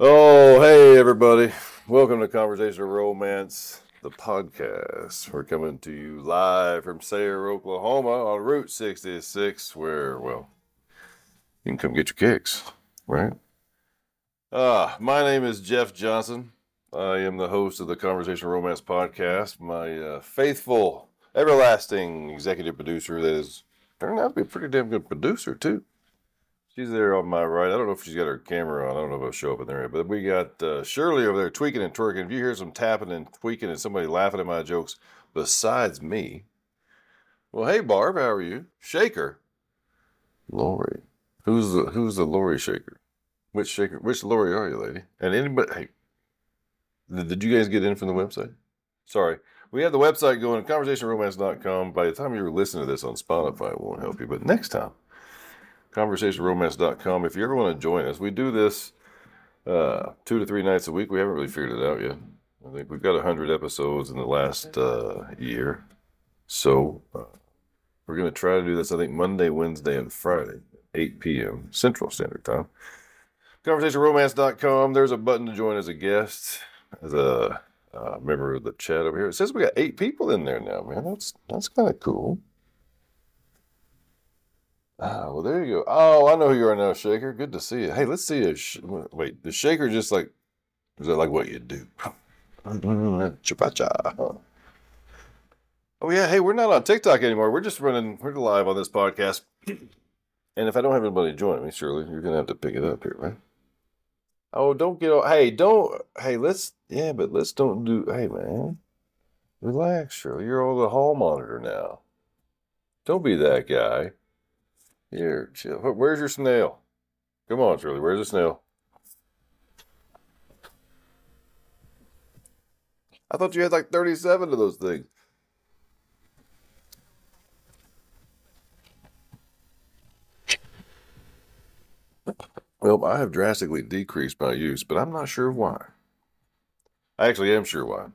Oh, hey, everybody. Welcome to Conversation of Romance, the podcast. We're coming to you live from Sayre, Oklahoma on Route 66, where, well, you can come get your kicks, right? Ah, my name is Jeff Johnson. I am the host of the Conversation of Romance podcast. My uh, faithful, everlasting executive producer that has turned out to be a pretty damn good producer, too. She's there on my right. I don't know if she's got her camera on. I don't know if it'll show up in there. But we got uh, Shirley over there tweaking and twerking. If you hear some tapping and tweaking and somebody laughing at my jokes besides me, well, hey Barb, how are you? Shaker, Lori. Who's the Who's the Lori Shaker? Which Shaker? Which Lori are you, lady? And anybody? Hey, did you guys get in from the website? Sorry. We have the website going, conversationromance.com. By the time you're listening to this on Spotify, it won't help you. But next time, conversationromance.com. If you ever want to join us, we do this uh, two to three nights a week. We haven't really figured it out yet. I think we've got 100 episodes in the last uh, year. So uh, we're going to try to do this, I think, Monday, Wednesday, and Friday, 8 p.m. Central Standard Time. ConversationRomance.com. There's a button to join as a guest, as a uh, member of the chat over here. It says we got eight people in there now, man. That's that's kind of cool. Ah, well, there you go. Oh, I know who you are now, Shaker. Good to see you. Hey, let's see. A sh- wait, the Shaker just like is that like what you do? Oh yeah. Hey, we're not on TikTok anymore. We're just running. We're live on this podcast. And if I don't have anybody join me, surely you're gonna have to pick it up here, right? Oh, don't get. all- Hey, don't. Hey, let's. Yeah, but let's don't do. Hey, man, relax, Shirley. You're on the hall monitor now. Don't be that guy. Here, chill. Where's your snail? Come on, Shirley. Where's the snail? I thought you had like 37 of those things. Well, I have drastically decreased my use, but I'm not sure why. I actually am sure why.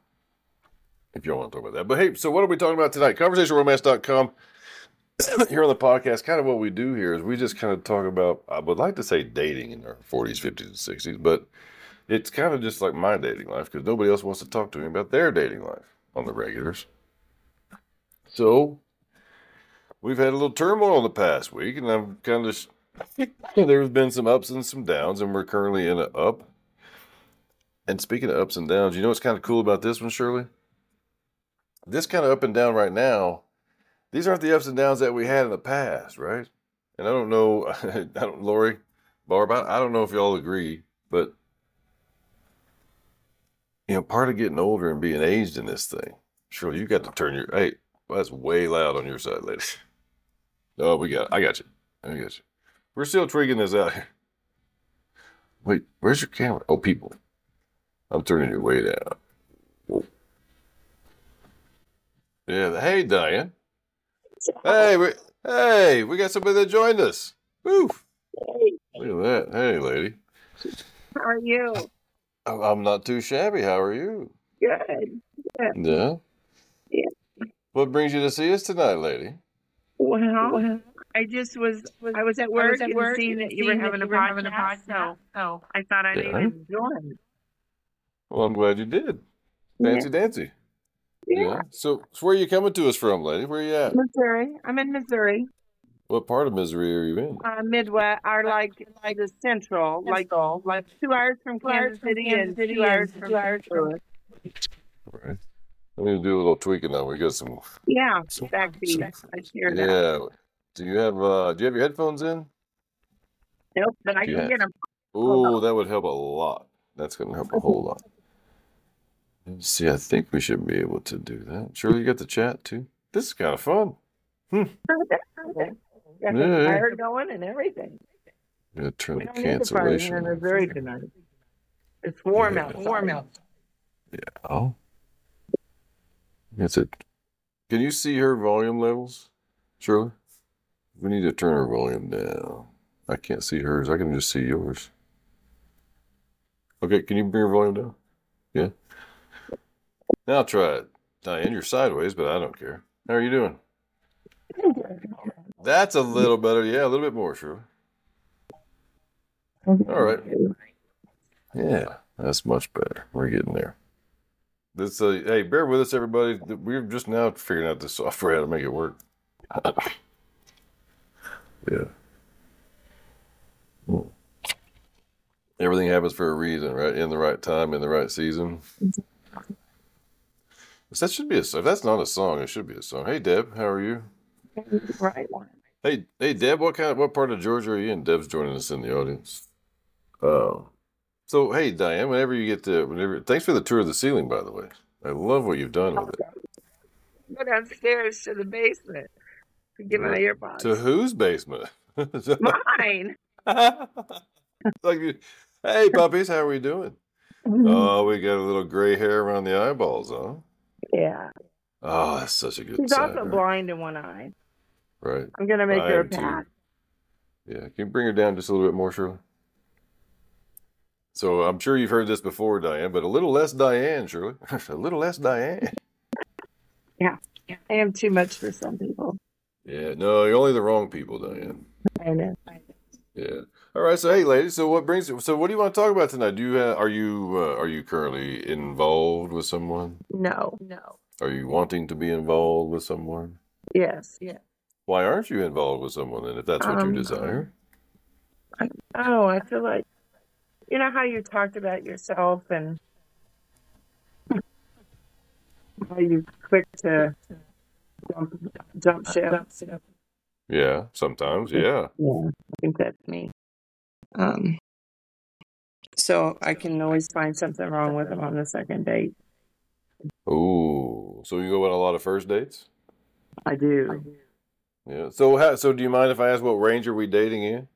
If y'all want to talk about that. But hey, so what are we talking about tonight? ConversationRomance.com. here on the podcast, kind of what we do here is we just kind of talk about, I would like to say dating in our 40s, 50s, and 60s, but it's kind of just like my dating life because nobody else wants to talk to me about their dating life on the regulars. So we've had a little turmoil in the past week, and I'm kind of, there's been some ups and some downs, and we're currently in an up. And speaking of ups and downs, you know what's kind of cool about this one, Shirley? This kind of up and down right now these aren't the ups and downs that we had in the past, right? And I don't know, I don't, Lori, Barb, I, I don't know if y'all agree, but you know, part of getting older and being aged in this thing, sure, you got to turn your, hey, well, that's way loud on your side, lady. Oh, we got, I got you, I got you. We're still tweaking this out here. Wait, where's your camera? Oh, people, I'm turning your way down. Whoa. Yeah, hey, Diane. Hey, we, hey, we got somebody that joined us. Woo! Hey, Look at that. Hey, lady. how are you? I'm I'm not too shabby. How are you? Good. Yeah. Yeah. What brings you to see us tonight, lady? Well, I just was, I was at work, at and work seeing and that you were having a you were having a podcast, so so I thought I'd Yeah. even join. Well, I'm glad you did. Fancy dancy. Yeah. So, so where are you coming to us from, lady? Where are you at? Missouri. I'm in Missouri. What part of Missouri are you in? Uh, Midwest, or like, like the central, like, all. like two hours from Two hours Kansas from City Kansas and City two hours from two hours from- Louis. Right. Let me do a little tweaking now. We got some. Yeah, some- back to you. some- I hear that. yeah. Do you have uh? Do you have your headphones in? Nope, but I Yeah. can get them. Ooh, that would help a lot. That's going to help a whole lot. Let's see, I think we should be able to do that. Surely you got the chat too. This is kind of fun. Hmm. Got Yeah. the fire going and everything. I'm going to turn We the don't need the fire here cancellation. in Missouri tonight. It's warm Yeah. outside. warm out. Yeah. Oh, that's it. Can you see her volume levels, Shirley? We need to turn her volume down. I can't see hers. I can just see yours. Okay, can you bring her volume down? Yeah. Now try it. Diane, you're sideways, but I don't care. How are you doing? That's a little better. Yeah, a little bit more, sure. All right. Yeah, that's much better. We're getting there. This, uh, hey, bear with us, everybody. We're just now figuring out the software how to make it work. yeah. Hmm. Everything happens for a reason, right? In the right time, in the right season. That should be a song. If that's not a song, it should be a song. Hey, Deb, how are you? Right. Hey, hey, Deb, what kind of what part of Georgia are you in? Deb's joining us in the audience. Um, so hey, Diane, whenever you get to, whenever, thanks for the tour of the ceiling, by the way. I love what you've done with it. Go downstairs to the basement to get my earbuds. To whose basement? Mine. like, you- hey, puppies, how are we doing? Oh, we got a little gray hair around the eyeballs, huh? Yeah. Oh, that's such a good She's also right? blind in one eye. Right. I'm gonna make I her a pack. Yeah. Can you bring her down just a little bit more, Shirley? So I'm sure you've heard this before, Diane, but a little less Diane, Shirley. a little less Diane. Yeah. I am too much for some people. Yeah. No, you're only the wrong people, Diane. I know. Yeah. All right. So hey, ladies. So what brings? You so what do you want to talk about tonight? Do you have, are you uh, are you currently involved with someone? No. No. Are you wanting to be involved with someone? Yes. Yeah. Why aren't you involved with someone? then, if that's what you Um, desire. Oh, I feel like you know how you talked about yourself and how you quick to jump, jump ship. Yeah. Sometimes. Yeah. Yeah, I think that's me. Um, so I can always find something wrong with them on the second date. Ooh. So you go on a lot of first dates? I do. Yeah. So how, so do you mind if I ask what range are we dating in?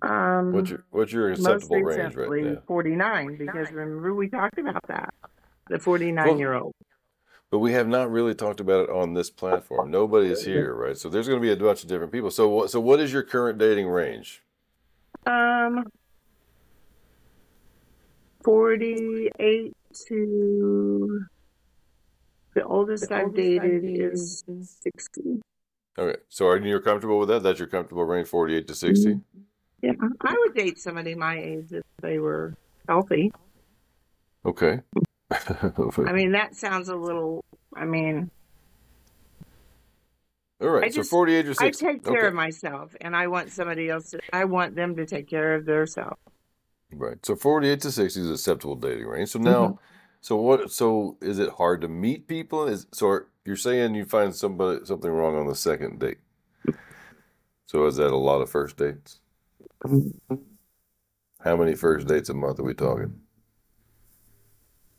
Um, What's your what's your most acceptable range right now? 49, because remember we talked about that. The 49 year old. But we have not really talked about it on this platform. Nobody is here, right? So there's going to be a bunch of different people. So what so what is your current dating range? Um, 48 to the oldest I've dated is 60. Okay. So are you comfortable with that? That's your comfortable range, 48 to 60? Yeah, I would date somebody my age if they were healthy. Okay. I mean, that sounds a little, I mean, All right. I so just- 48 or 60. I take care okay. of myself and I want somebody else to, I want them to take care of themselves. Right. So 48 to 60 is acceptable dating range. So now, Mm-hmm. so what, so is it hard to meet people? Is, so are, you're saying you find somebody, something wrong on the second date. So is that a lot of first dates? How many first dates a month are we talking?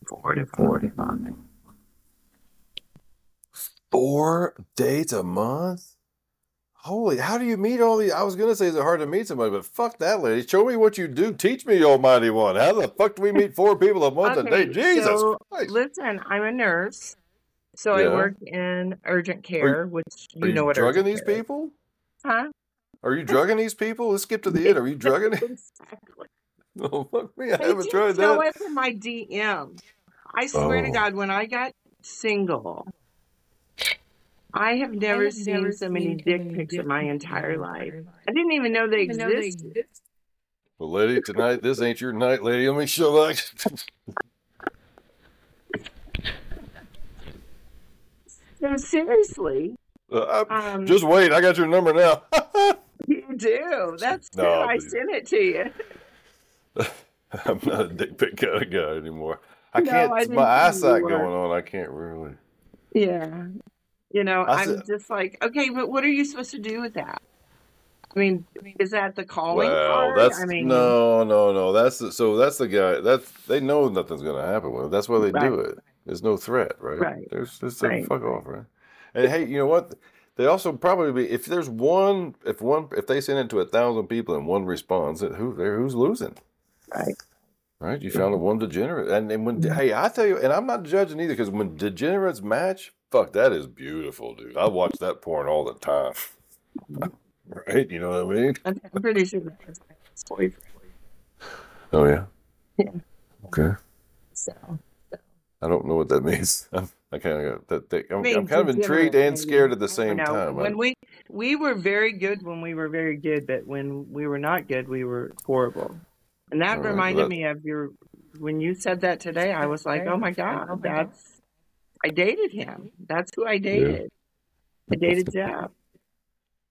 Four to forty-five. Four dates a month? Holy, how do you meet all these? I was going to say, is it hard to meet somebody, but fuck that, lady. Show me what you do. Teach me, Almighty One. How the fuck do we meet four people a month a Okay, day? Jesus so Christ. Listen, I'm a nurse, so I work in urgent care, which Are you know what are you drugging these care people? Huh? Are you drugging these people? Let's skip to the end. Are you drugging? Exactly. Oh, fuck me. I They haven't tried that. up in my DM. I swear to Oh. God, when I got single, I have never have seen never so many seen so dick many pics dick in my pics in entire life. entire life. I didn't even know they Even though they existed. exist. Well, lady, tonight, this ain't your night, lady. Let me show you. No, seriously. Uh, I- Um, just wait. I got your number now. You do. That's true. No, I but- sent it to you. I'm not a dick pic kind of guy anymore. I No, can't. I didn't my think you eyesight were. going on. I can't really. Yeah. You know, I I'm said- just like, okay, but what are you supposed to do with that? I mean, is that the calling Well, card? that's I mean, no, no, no. That's the, so. That's the guy. That's they know nothing's going to happen with it. That's why they do it. There's no threat, right? Right. There's just Right. fuck off, right? And hey, you know what? They also probably be if there's one, if one, if they send it to a thousand people and one responds, who there who's losing? Right. Right, you found a one degenerate, and and when mm-hmm. hey, I tell you, and I'm not judging either, because when degenerates match, fuck, that is beautiful, dude. I watch that porn all the time. right, you know what I mean? I'm, pretty sure that was my ex-boyfriend. Oh yeah. Yeah. Okay. So, I don't know what that means. I'm, I kind of got that. Thing. I'm, I'm kind of intrigued and scared at the same time. When I- we we were very good when we were very good, but when we were not good, we were horrible. And that All right, reminded that- me of your when you said that today. I was like, oh my god, that's I dated him. That's who I dated. I dated Jeff.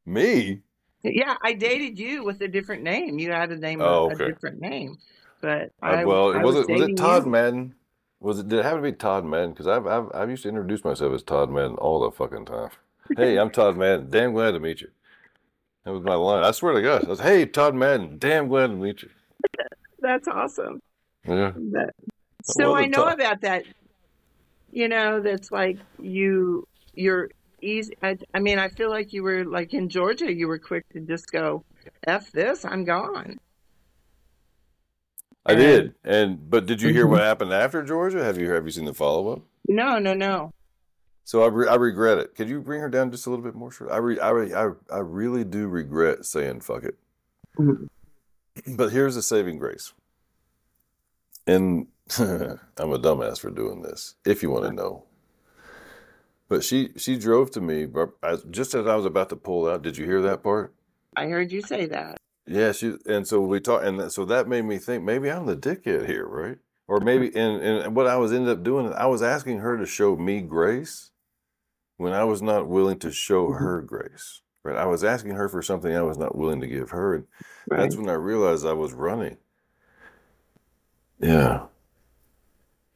Me? Yeah, I dated you with a different name. You had a name, Oh, a different name, but Uh, well, I was, was it was it Todd you. Madden? Was it? Did it have to be Todd Madden? Because I've, I've I've used to introduce myself as Todd Madden all the fucking time. Hey, I'm Todd Madden. Damn glad to meet you. That was my line. I swear to God. I was, hey, Todd Madden. Damn glad to meet you. That's awesome. Yeah. But, so I know about that. You know, that's like you. You're easy. I, I mean, I feel like you were like in Georgia. You were quick to just go, "F this, I'm gone." I And- did. And but did you hear what happened after Georgia? Have you have you seen the follow up? No, no, no. So I, re- I regret it. Could you bring her down just a little bit more? Sure. I, re- I, re- I, I really do regret saying fuck it. Mhm. But here's the saving grace. And I'm a dumbass for doing this, if you want to know. But she she drove to me but just as I was about to pull out. Did you hear that part? I heard you say that. Yeah, she and so we talked, and so that made me think maybe I'm the dickhead here, right? Or maybe and and what I was ended up doing, I was asking her to show me grace when I was not willing to show Mhm. her grace. Right? I was asking her for something I was not willing to give her, and Right. that's when I realized I was running. Yeah,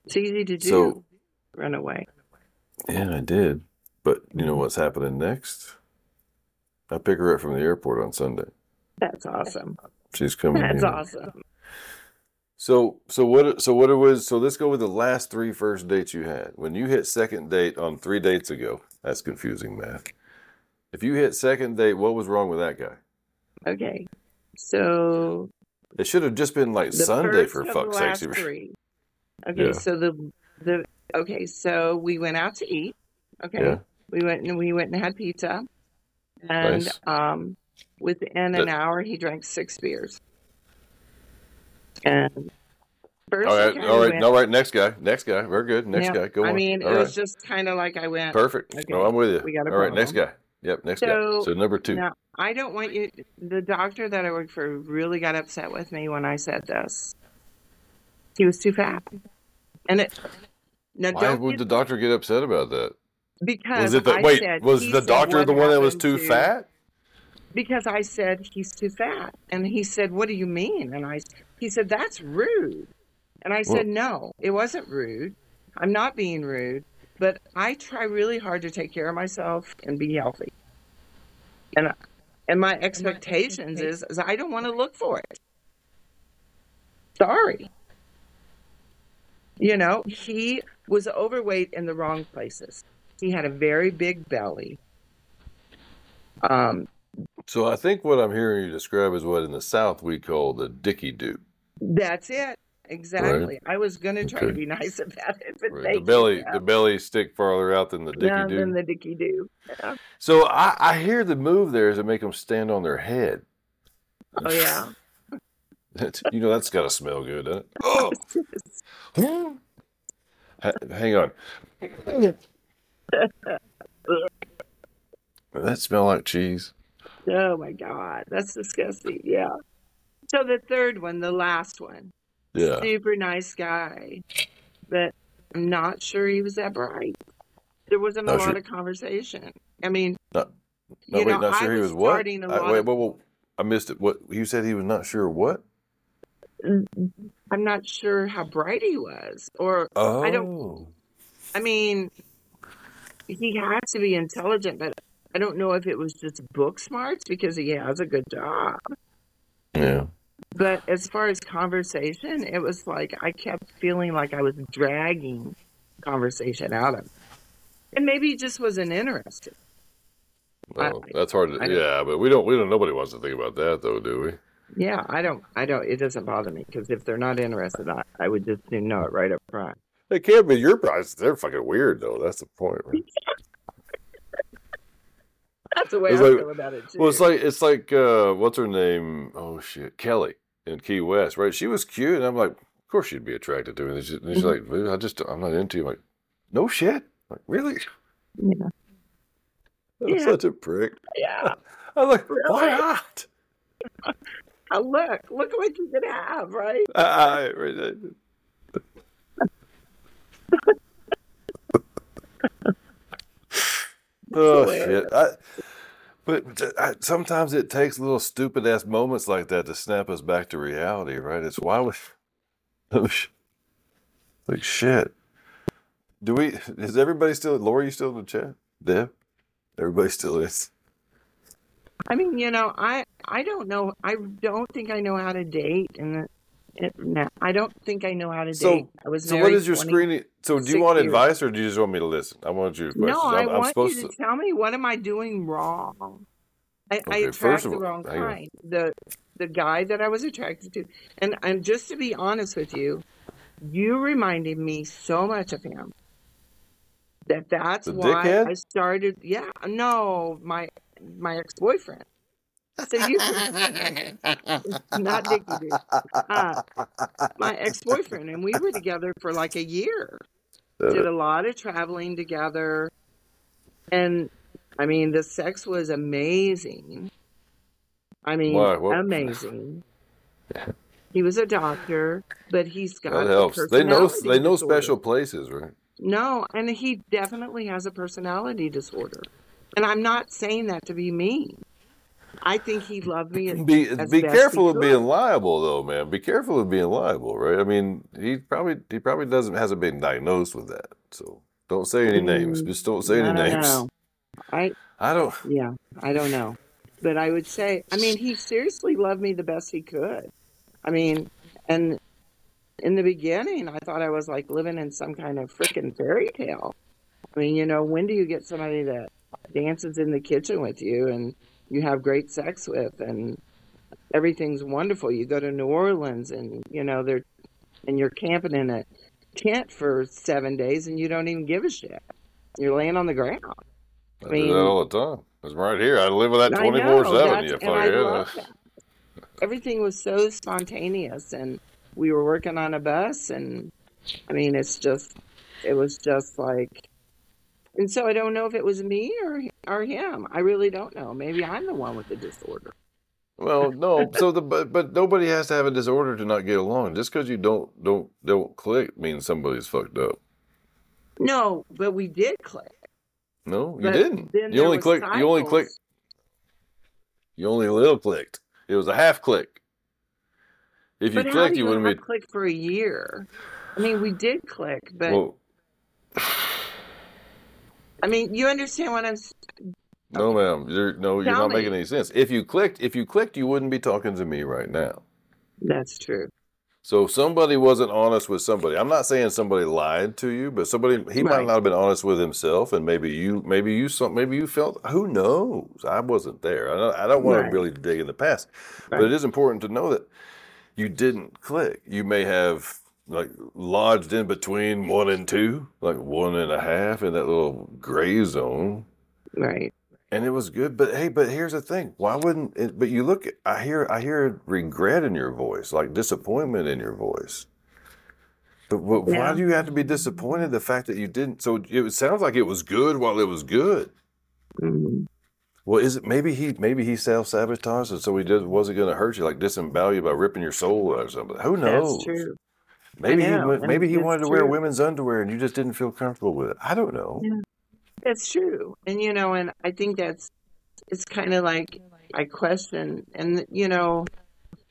It's easy to do. So- Run away. yeah, I did. But you know mm-hmm. what's happening next? I pick her up from the airport on Sunday. That's awesome. She's coming. That's here. awesome. So so what so what it was so let's go with the last three first dates you had. When you hit second date on three dates ago, that's confusing math. If you hit second date, what was wrong with that guy? Okay. So It should have just been like Sunday for fuck's sake. Okay, Yeah. so the the okay, so we went out to eat. Okay. Yeah. We went and we went and had pizza. And Nice. um within That- an hour he drank six beers. And first All right, all right, went- all right. Next guy, next guy. We're good. Next Yeah, guy, go I on. mean, it All was just kind of like I went. perfect. okay, No, I'm with you. we got all right, next guy. Yep, next So, guy. So number two. Now, I don't want you. The doctor that I worked for really got upset with me when I said this. He was too fat, and it. Now, Why would get- the doctor get upset about that? because Was it the I wait? said, Was the doctor the one that was too to-" fat? Because I said he's too fat, and he said, "What do you mean?" And I, he said, "That's rude," and I said, "No, it wasn't rude. I'm not being rude, but I try really hard to take care of myself and be healthy, and and my expectations is, is I don't want to look for it. Sorry." You know, he was overweight in the wrong places. He had a very big belly. Um, So I think what I'm hearing you describe is what in the South we call the dicky do. That's it. Exactly. I was going to try to be nice about it, but Right. thank The you, belly, the belly stick farther out than the dicky do. than the dicky do. Yeah. So I, I hear the move there is to make them stand on their head. Oh yeah. You know that's got to smell good, doesn't it? Oh, hang on. That smell like cheese? oh my God, that's disgusting. Yeah. So the third one, the last one, Yeah. super nice guy, but I'm not sure he was that bright. There wasn't a No, lot of conversation. I mean, No, no wait, know, not I sure he was was what? I, wait, of- whoa, whoa. I missed it. What you said he was not sure what? Mm, I'm not sure how bright he was, or Oh, I don't- oh. I mean, he had to be intelligent, but I don't know if it was just book smarts because he has a good job. Yeah. But as far as conversation, it was like I kept feeling like I was dragging conversation out of him. And maybe he just wasn't interested. Well, I- that's hard to. I yeah, but we don't. We don't. Nobody wants to think about that, though, do we? Yeah, I don't, I don't, it doesn't bother me because if they're not interested, I, I would just know it right up front. It can't be your price. They're fucking weird, though. That's the point. Right? That's the way It's I like- feel about it too. Well, it's like it's like uh, what's her name? Oh shit, Kelly in Key West, right? She was cute, and I'm like, of course she'd be attracted to me. And, she, and she's like, I just I'm not into you. I'm like, no shit. I'm like, really? yeah. I'm Yeah. such a prick. yeah. I'm like, Really? why not? Oh, look, look what you could have, right? I, I, oh shit! I, but I, sometimes it takes little stupid ass moments like that to snap us back to reality, right? It's why we oh, like shit. Do we? Is everybody still? Lori, you still in the chat? Deb, everybody still is. I mean, you know, I I don't know. I don't think I know how to date, and it, no, I don't think I know how to So, date. I was so what is your 20 screening? So, do you want years. advice or do you just want me to listen? I want you to No, questions. I I'm, I'm want supposed you to. to tell me what am I doing wrong. I, I attract the all, wrong kind. The the guy that I was attracted to, and and just to be honest with you, you reminded me so much of him that that's The why dickhead? I started. Yeah, no, my my ex boyfriend. So you not Dickie. Uh, my ex boyfriend, and we were together for like a year. Did a lot of traveling together, and I mean the sex was amazing. I mean, Why? What- amazing. He was a doctor, but he's got that helps. They know. They know disorder. special places, right? No, and he definitely has a personality disorder. And I'm not saying that to be mean. I think he loved me. as- Be be careful of being liable, though, man. Be careful of being liable, right? I mean, he probably he probably doesn't hasn't been diagnosed with that, so don't say any names. Mm, Just don't say any I don't names. know. I I don't. yeah, I don't know. But I would say, I mean, he seriously loved me the best he could. I mean, and in the beginning, I thought I was like living in some kind of freaking fairy tale. I mean, you know, when do you get somebody that dances in the kitchen with you and you have great sex with and everything's wonderful? You go to New Orleans and, you know, they're, and you're camping in a tent for seven days and you don't even give a shit. You're laying on the ground. I, I do that all the time. It's right here. I live with that twenty four seven. that's, You and I love that. Everything was so spontaneous, and we were working on a bus, and I mean, it's just, it was just like, and so I don't know if it was me or or him. I really don't know. Maybe I'm the one with the disorder. Well, no. So the but, but nobody has to have a disorder to not get along. Just because you don't don't don't click means somebody's fucked up. No, but we did click. No, you But didn't. You only clicked. You only clicked. You only a little clicked. It was a half click. If you But how clicked, you you wouldn't be. click for a year? I mean, we did click, but Well, I mean, you understand what I'm? s- no, ma'am. You're no. You're Tell not making any sense. If you clicked, if you clicked, you wouldn't be talking to me right now. That's true. So if somebody wasn't honest with somebody. I'm not saying somebody lied to you, but somebody he might not have been honest with himself, and maybe you, maybe you, some, maybe you felt. Who knows? I wasn't there. I don't, I don't want Right. to really dig in the past, but it is important to know that you didn't click. You may have like lodged in between one and two, like one and a half in that little gray zone. Right. And it was good, but hey, but here's the thing: why wouldn't it? But you look, I hear, I hear regret in your voice, like disappointment in your voice. But wh- why do you have to be disappointed? The fact that you didn't, so it sounds like it was good while it was good. Mhm. Well, is it maybe he maybe he self sabotaged, and so he just wasn't going to hurt you, like disembowel you by ripping your soul out or something. Who knows? That's true. Maybe he know, went- and maybe he wanted to wear women's underwear, and you just didn't feel comfortable with it. I don't know. Yeah. That's true. And you know, and I think that's it's kind of like I question and you know,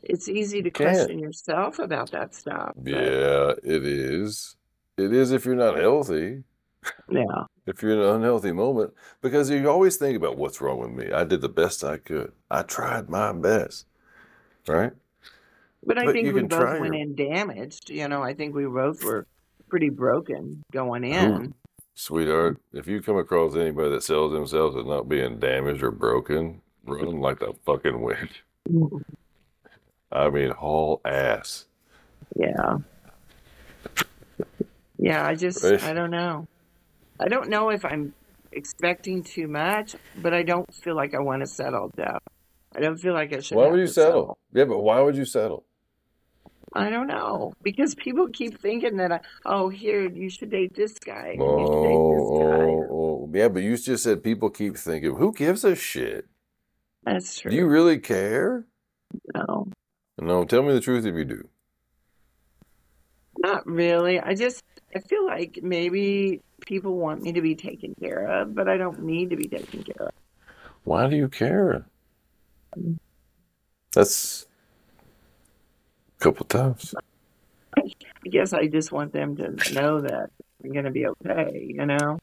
it's easy to question yourself about that stuff. but- Yeah, it is. It is if you're not healthy. yeah. if you're in an unhealthy moment because you always think about what's wrong with me. I did the best I could. I tried my best. Right? But I But think we both went in damaged. You know, I think we both were pretty broken going in. Sweetheart, if you come across anybody that sells themselves as not being damaged or broken, run like the fucking wind. I mean, haul ass. Yeah. Yeah, I just Right. I don't know. I don't know if I'm expecting too much, but I don't feel like I want to settle down. I don't feel like I should. Why would you to settle? Yeah, but why would you settle? I don't know because people keep thinking that I, oh here you should date this guy. Oh, date this oh, oh, guy. oh, oh. Yeah, but you just said people keep thinking, who gives a shit? That's true. Do you really care? no, No, tell me the truth if you do. Not really. I just I feel like maybe people want me to be taken care of, but I don't need to be taken care of. Why do you care? Mm. That's a couple times. I guess I just want them to know that I'm going to be okay, you know?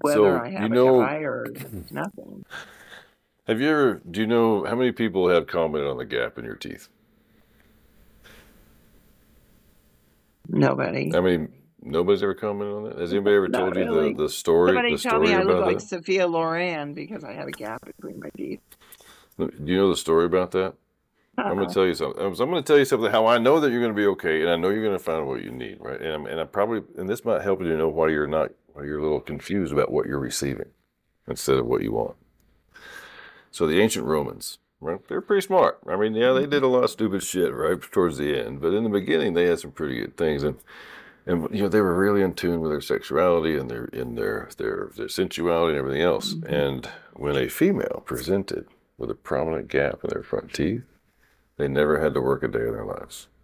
Whether So I you have a know, guy or nothing. have you ever? Do you know how many people have commented on the gap in your teeth? Nobody. I mean, nobody's ever commented on that. Has anybody ever Not told you the really. the story Somebody the tell me I look about like that? Sophia Loren because I have a gap between my teeth. Do you know the story about that? I'm going to tell you something. I'm going to tell you something. How I know that you're going to be okay, and I know you're going to find what you need, right? And I'm, and I probably and this might help you to know why you're not why you're a little confused about what you're receiving instead of what you want. So the ancient Romans, right? They're pretty smart. I mean, yeah, they did a lot of stupid shit right towards the end, but in the beginning they had some pretty good things, and and you know they were really in tune with their sexuality and their in their their their sensuality and everything else. Mhm. And when a female presented with a prominent gap in their front teeth, they never had to work a day in their lives.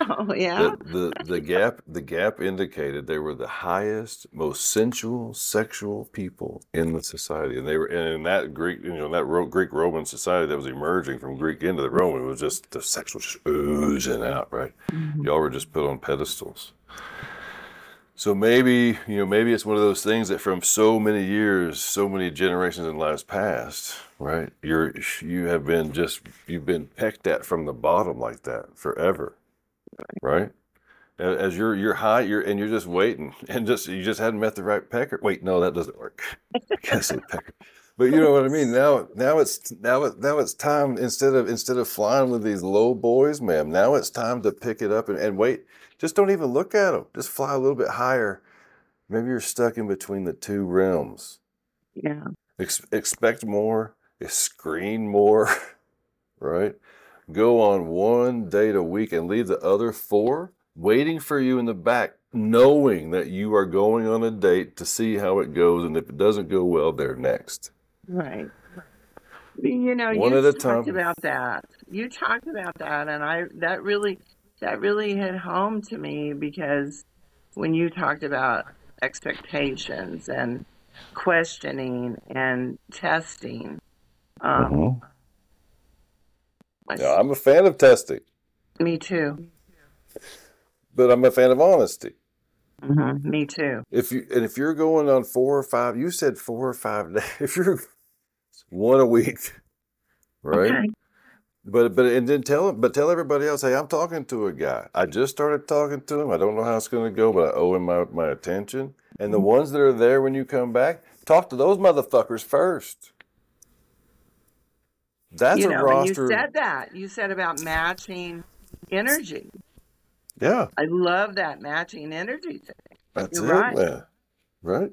Oh yeah. The, the the gap the gap indicated they were the highest, most sensual, sexual people in the society, and they were and in that Greek you know that Ro- Greek Roman society that was emerging from Greek into the Roman it was just the sex was just oozing out, right? Mhm. Y'all were just put on pedestals. So maybe you know maybe it's one of those things that from so many years, so many generations and lives past, right? You're you have been just you've been pecked at from the bottom like that forever, right? As you're you're high, you're and you're just waiting, and just you just hadn't met the right pecker. Wait, no, that doesn't work. Can't say pecker, but you know what I mean. Now, now it's now it now it's time instead of instead of flying with these low boys, ma'am. Now it's time to pick it up and, and wait. Just don't even look at them. Just fly a little bit higher. Maybe you're stuck in between the two realms. Yeah. Ex- expect more. Screen more. Right. Go on one date a week and leave the other four waiting for you in the back, knowing that you are going on a date to see how it goes. And if it doesn't go well, they're next. Right. You know, One you talked time. about that. You talked about that, and I that really that really hit home to me because when you talked about expectations and questioning and testing, um, s- Yeah, I'm a fan of testing, me too. but I'm a fan of honesty. hmm me too. If you and if you're going on four or five, you said four or five days. If you're one a week, right? Okay. But but and then tell but tell everybody else, hey, I'm talking to a guy. I just started talking to him. I don't know how it's going to go, but I owe him my, my attention. And the mm. ones that are there when you come back, talk to those motherfuckers first. That's You a know, and you said that. You said about matching energy. yeah, I love that matching energy thing. that's You're it, right. man. Right?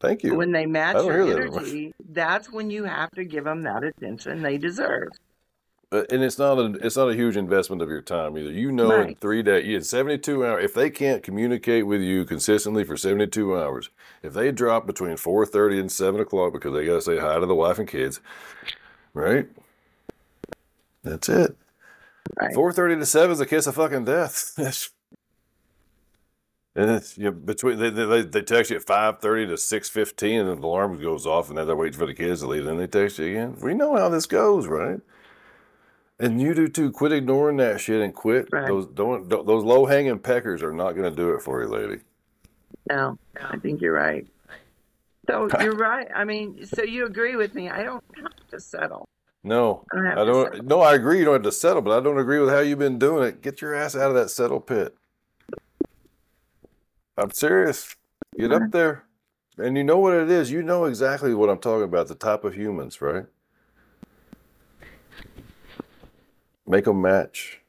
Thank you. When they match your hear that energy, that's when you have to give them that attention they deserve. Uh, and it's not a it's not a huge investment of your time either. You know, in three days, in seventy two hours, if they can't communicate with you consistently for seventy two hours, if they drop between four thirty and seven o'clock because they got to say hi to the wife and kids, right? That's it. Right. Four thirty to seven is a kiss of fucking death. And it's you know, between they, they they text you at five thirty to six fifteen, and then the alarm goes off, and then they're waiting for the kids to leave. And then they text you again. We know how this goes, right? And you do too. Quit ignoring that shit and quit. Right. Those don't, don't those low hanging peckers are not going to do it for you, lady. No, I think you're right. So you're right. I mean, so you agree with me. I don't have to settle. No, I don't I don't. No, I agree. You don't have to settle, but I don't agree with how you've been doing it. Get your ass out of that settle pit. I'm serious. Get up there, and you know what it is. You know exactly what I'm talking about. The type of humans, right? Make them match,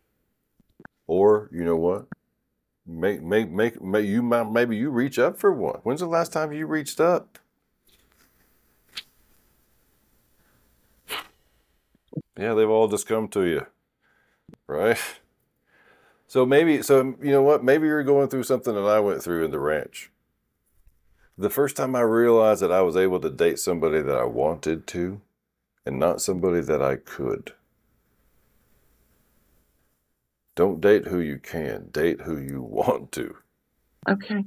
or you know what? Make make make, make you might maybe you reach up for one. When's the last time you reached up? Yeah, they've all just come to you, right? So maybe, so you know what? Maybe you're going through something that I went through in the ranch. The first time I realized that I was able to date somebody that I wanted to and not somebody that I could. Don't date who you can. Date who you want to. Okay.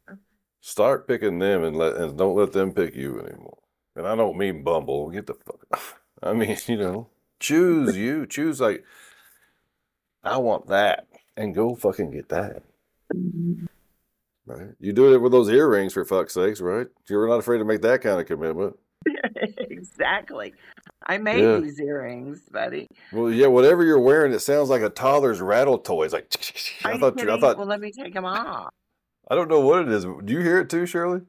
Start picking them and let and don't let them pick you anymore. And I don't mean Bumble. Get the fuck. I mean, you know, choose you. Choose like I want that, and go fucking get that. Right? You do it with those earrings for fuck's sakes, right? You're not afraid to make that kind of commitment. exactly. I made Yeah. these earrings, buddy. Well, yeah, whatever you're wearing, it sounds like a toddler's rattle toy. It's like I you thought. I thought. Well, let me take them off. I don't know what it is. Do you hear it too, Shirley?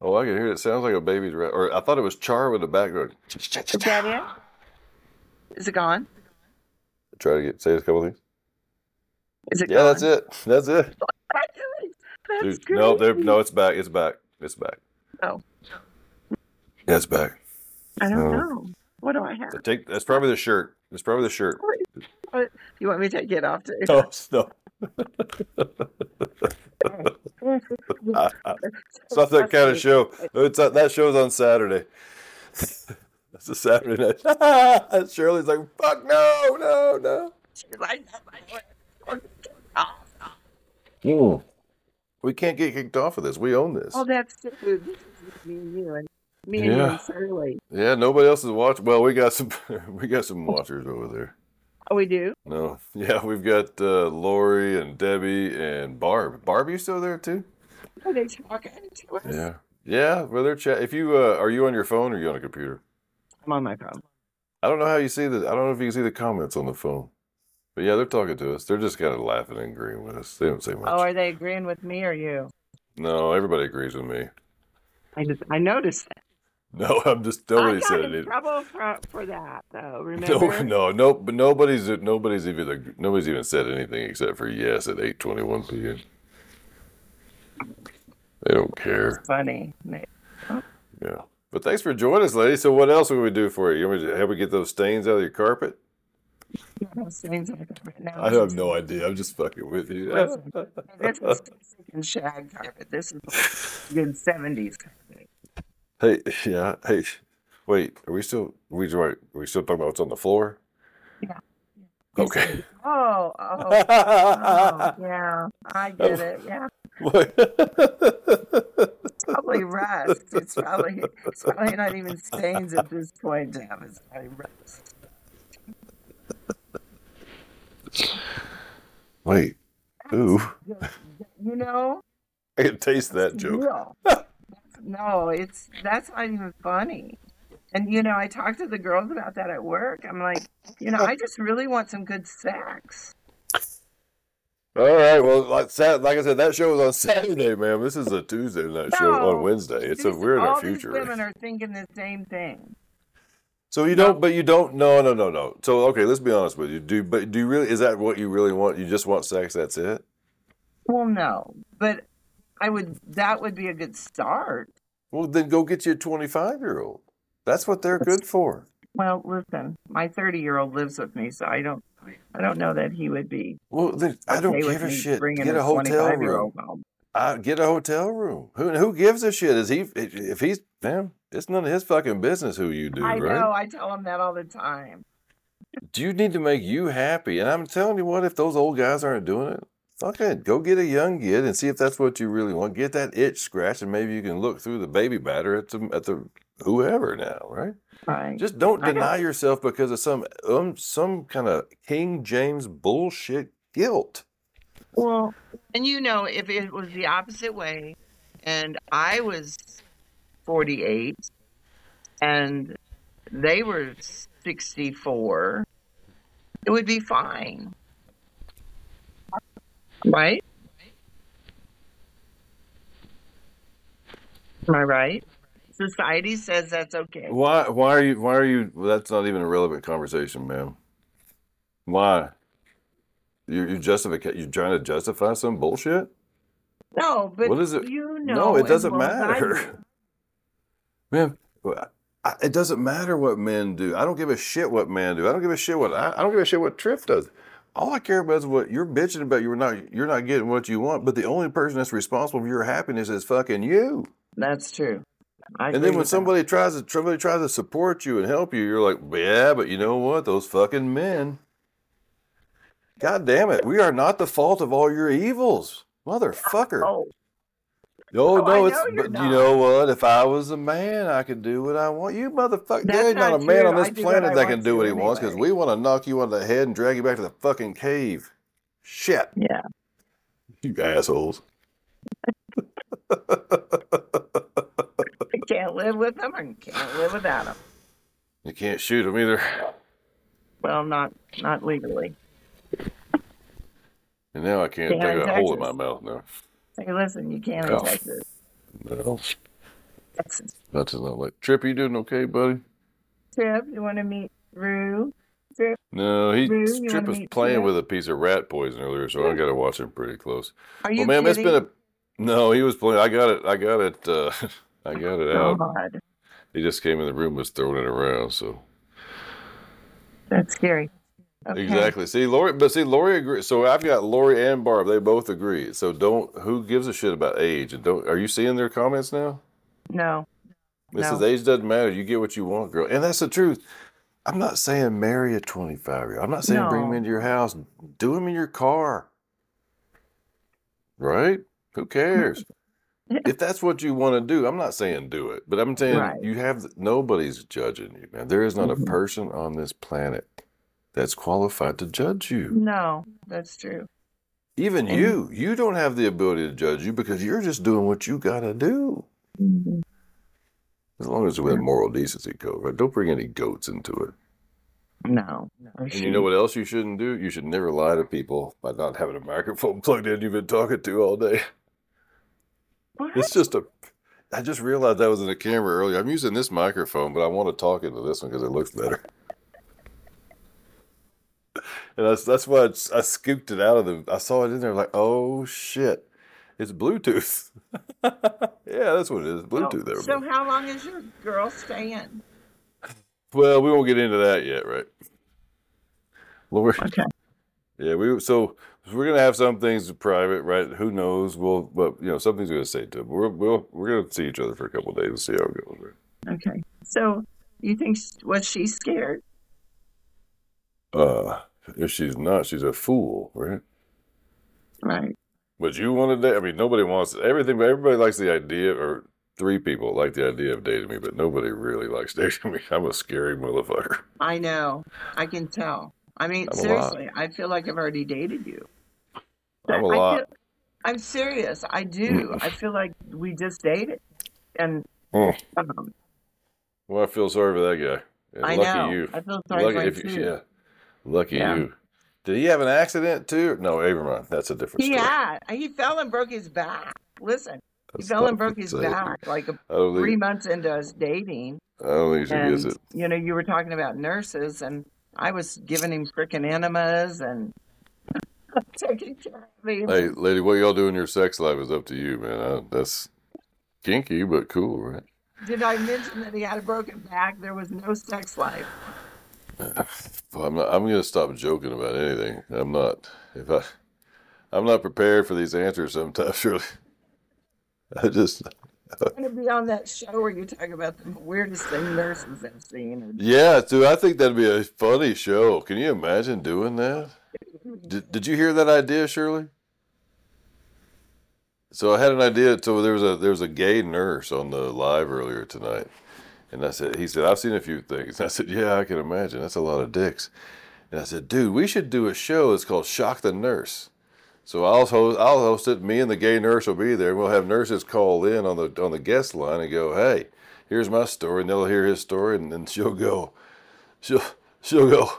Oh, I can hear it. It sounds like a baby's rattle. Or I thought it was Char with the background. Is that it? Is it gone? Try to get say a couple things. Is it Yeah, gone? that's it. That's it. That's Dude, no, no, it's back. It's back. It's back. Oh. Yeah, it's back. I don't No. know. What do I have? Take. That's probably the shirt. It's probably the shirt. You want me to take it off too? No, no. It's not that kind of show. It's not, that show's on Saturday. That's a Saturday night. And Shirley's like, "Fuck no, no, no." She's like, oh, We can't get kicked off of this. We own this. oh, that's good. This is me and you and me and Yeah. Yeah, nobody else is watching. Well, we got some. we got some watchers over there. Oh, we do. No, yeah, we've got uh, Lori and Debbie and Barb. Barb, you still there too? Are they talking to us? Yeah, yeah. Well, they're chat. If you uh, are you on your phone or are you on a computer? I'm on my phone. I don't know how you see the. I don't know if you can see the comments on the phone. But yeah, they're talking to us. They're just kind of laughing and agreeing with us. They don't say much. Oh, are they agreeing with me or you? no, everybody agrees with me. I just I noticed that. No, I'm just nobody I got said in it. trouble for, for that though. No, Remember? no, no, no, but nobody's nobody's even nobody's even said anything except for yes at eight twenty one p.m. They don't care. Funny. Oh. Yeah. But thanks for joining us, lady. So what else would we do for you? You want me to help we get those stains out of your carpet? Those things like that right now. I have no idea. I'm just fucking with you. Listen, This is freaking shag carpet. This is like good seventies carpet. Hey, yeah. Hey, wait. Are we still? We right? Are we still talking about what's on the floor? Yeah. Okay. Oh, oh, oh, yeah. I get it. Yeah. Probably rust. It's probably it's probably not even stains at this point, Jeff. It's probably rust. wait. Ooh. You know? I can taste that joke. no, it's that's not even funny. And you know, I talked to the girls about that at work. I'm like, you know, I just really want some good sex. All right. Well, like, like I said, that show was on Saturday, man. This is a Tuesday night show No. on Wednesday. It's a we're in all our future. women are thinking the same thing. So you don't, but you don't. No, no, no, no. So okay, let's be honest with you. Do but do you really? Is that what you really want? You just want sex? That's it? Well, no, but I would. That would be a good start. Well, then go get you a twenty-five year old. That's what they're good for. Well, listen, my 30 year old lives with me, so I don't. I don't know that he would be. Well, then I don't okay give a shit. Get a hotel room. home. I, get a hotel room. Who who gives a shit? Is he if he's man? It's none of his fucking business who you do, I right? know. I tell him that all the time. Do you need to make you happy. And I'm telling you what, if those old guys aren't doing it, it. Go get a young kid and see if that's what you really want. Get that itch scratched, and maybe you can look through the baby batter at the at the whoever now, right? Right. Just don't deny yourself because of some um some kind of King James bullshit guilt. Well, and you know, if it was the opposite way, and I was 48 and they were 64, it would be fine. Right? Am I right? Society says that's okay. Why why are you why are you well, that's not even a relevant conversation, ma'am. Why? You you justify you're trying to justify some bullshit? No, but What is it? you know. no, it doesn't well as I do. matter. I, it doesn't matter what men do. I don't give a shit what men do. I don't give a shit what I, I don't give a shit what Triff does. All I care about is what you're bitching about. You're not you're not getting what you want. But the only person that's responsible for your happiness is fucking you. That's true. I And then when with that. somebody tries to somebody tries to support you and help you, you're like, yeah, but you know what? Those fucking men. God damn it. We are not the fault of all your evils. Motherfucker. Oh Oh, no, I no, it's know but not. you know what? If I was a man, I could do what I want. You motherfucker, there ain't not, a man true. on this I do what planet that can do what he wants because we want to knock you on the head and drag you back to the fucking cave. Shit, yeah. you assholes. I can't live with them and can't live without them. You can't shoot them either. Well, not not legally. And now I can't take a hole in my mouth now. Hey, listen, you can't Oh. in Texas. No, Texas. that's not like Trip. You doing okay, buddy? Trip, you want to meet Rue? Trip, No, he Rue, Trip was playing Trip? with a piece of rat poison earlier, so I got to watch him pretty close. are you Well, man, it's been a no. He was playing. I got it. I got it. Uh, I got it out. God, He just came in the room, was throwing it around. So that's scary. Okay. exactly. See, Lori, but see, Lori agree. So I've got Lori and Barb. They both agree. So don't. Who gives a shit about age? And don't. Are you seeing their comments now? No. Says No. age doesn't matter. You get what you want, girl. And that's the truth. I'm not saying marry a 25 year old. I'm not saying bring him No. into your house. Do him in your car. Right? Who cares? if that's what you want to do, I'm not saying do it, but I'm saying Right. you have nobody's judging you, man. There is not Mhm. a person on this planet that's qualified to judge you. No, that's true. Even And- you, you don't have the ability to judge you because you're just doing what you got to do. Mhm. As long as we have moral decency code, right? Don't bring any goats into it. No. Or And you know what else you shouldn't do? You should never lie to people by not having a microphone plugged in you've been talking to all day. What? It's just a. I just realized that was in the camera earlier. I'm using this microphone, but I want to talk into this one because it looks better. And that's that's why it's, I scooped it out of the. I saw it in there, like, oh shit, it's Bluetooth. yeah, that's what it is, Bluetooth. There. So how long is your girl staying? well, we won't get into that yet, right? Lord, Okay. yeah, we so we're gonna have some things private, right? Who knows? We'll, but you know, something's gonna say to them. We're we'll, we're gonna see each other for a couple of days and see how it goes. Right? Okay. So you think was she scared? Uh, if she's not, she's a fool, right? Right. But you want to date? I mean, nobody wants everything, but everybody likes the idea, or three people like the idea of dating me, but nobody really likes dating me. I'm a scary motherfucker. I know. I can tell. I mean, I'm seriously, I feel like I've already dated you. I'm a lot. Feel, I'm serious. I do. I feel like we just dated, and Mm. um, Well, I feel sorry for that guy. And I lucky know. you. I feel sorry Lucky for you, yeah. Lucky Yeah. you. Did he have an accident too? No, Avermont. That's a different He story. had. He fell and broke his back. Listen, he fell and broke his back like a, oh, I don't three months into us dating. I don't think she And it. you know, you were talking about nurses, and I was giving him freaking enemas and taking care of him. Hey, lady, what y'all do in your sex life is up to you, man. I, that's kinky, but cool, right? Did I mention that he had a broken back? There was no sex life. I'm not. I'm gonna stop joking about anything. I'm not. If I, I'm not prepared for these answers sometimes. Surely, I just. I'm going to be on that show where you talk about the weirdest thing nurses have seen. Yeah, dude. I think that'd be a funny show. Can you imagine doing that? Did Did you hear that idea, Shirley? So I had an idea. So there was a there was a gay nurse on the live earlier tonight, and I said, he said, I've seen a few things. I said, yeah, I can imagine. That's a lot of dicks. And I said, dude, we should do a show. It's called Shock the Nurse. So I'll host, I'll host it. Me and the gay nurse will be there. We'll have nurses call in on the on the guest line and go, hey, here's my story, and they'll hear his story, and then she'll go, she'll she'll go.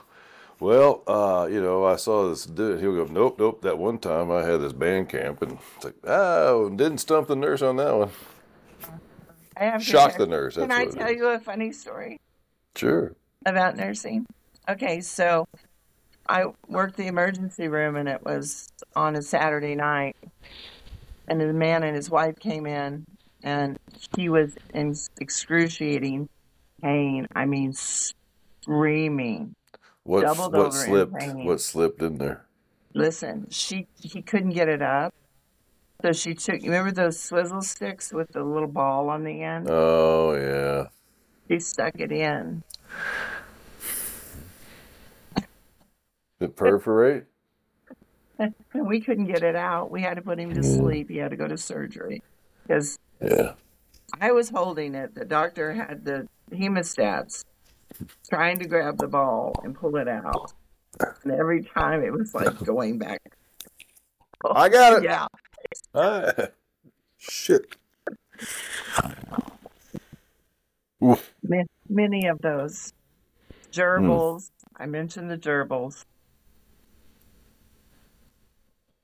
Well, uh, you know, I saw this dude. He'll go, nope, nope. That one time I had this band camp, and it's like, oh, didn't stump the nurse on that one. I have Shock the nurse. Can I tell you a funny story Sure. about nursing? Okay, so I worked the emergency room, and it was on a Saturday night, and the man and his wife came in, and he was in excruciating pain. I mean, screaming. What what slipped? What slipped in there? Listen, she he couldn't get it up. So she took you remember those swizzle sticks with the little ball on the end? Oh yeah. She stuck it in. Did it perforate? and we couldn't get it out. We had to put him to Mm. sleep. He had to go to surgery because Yeah. I was holding it. The doctor had the hemostats trying to grab the ball and pull it out. And every time it was like going back. I got it. Yeah. Ah, shit. Many of those gerbils. I mentioned the gerbils.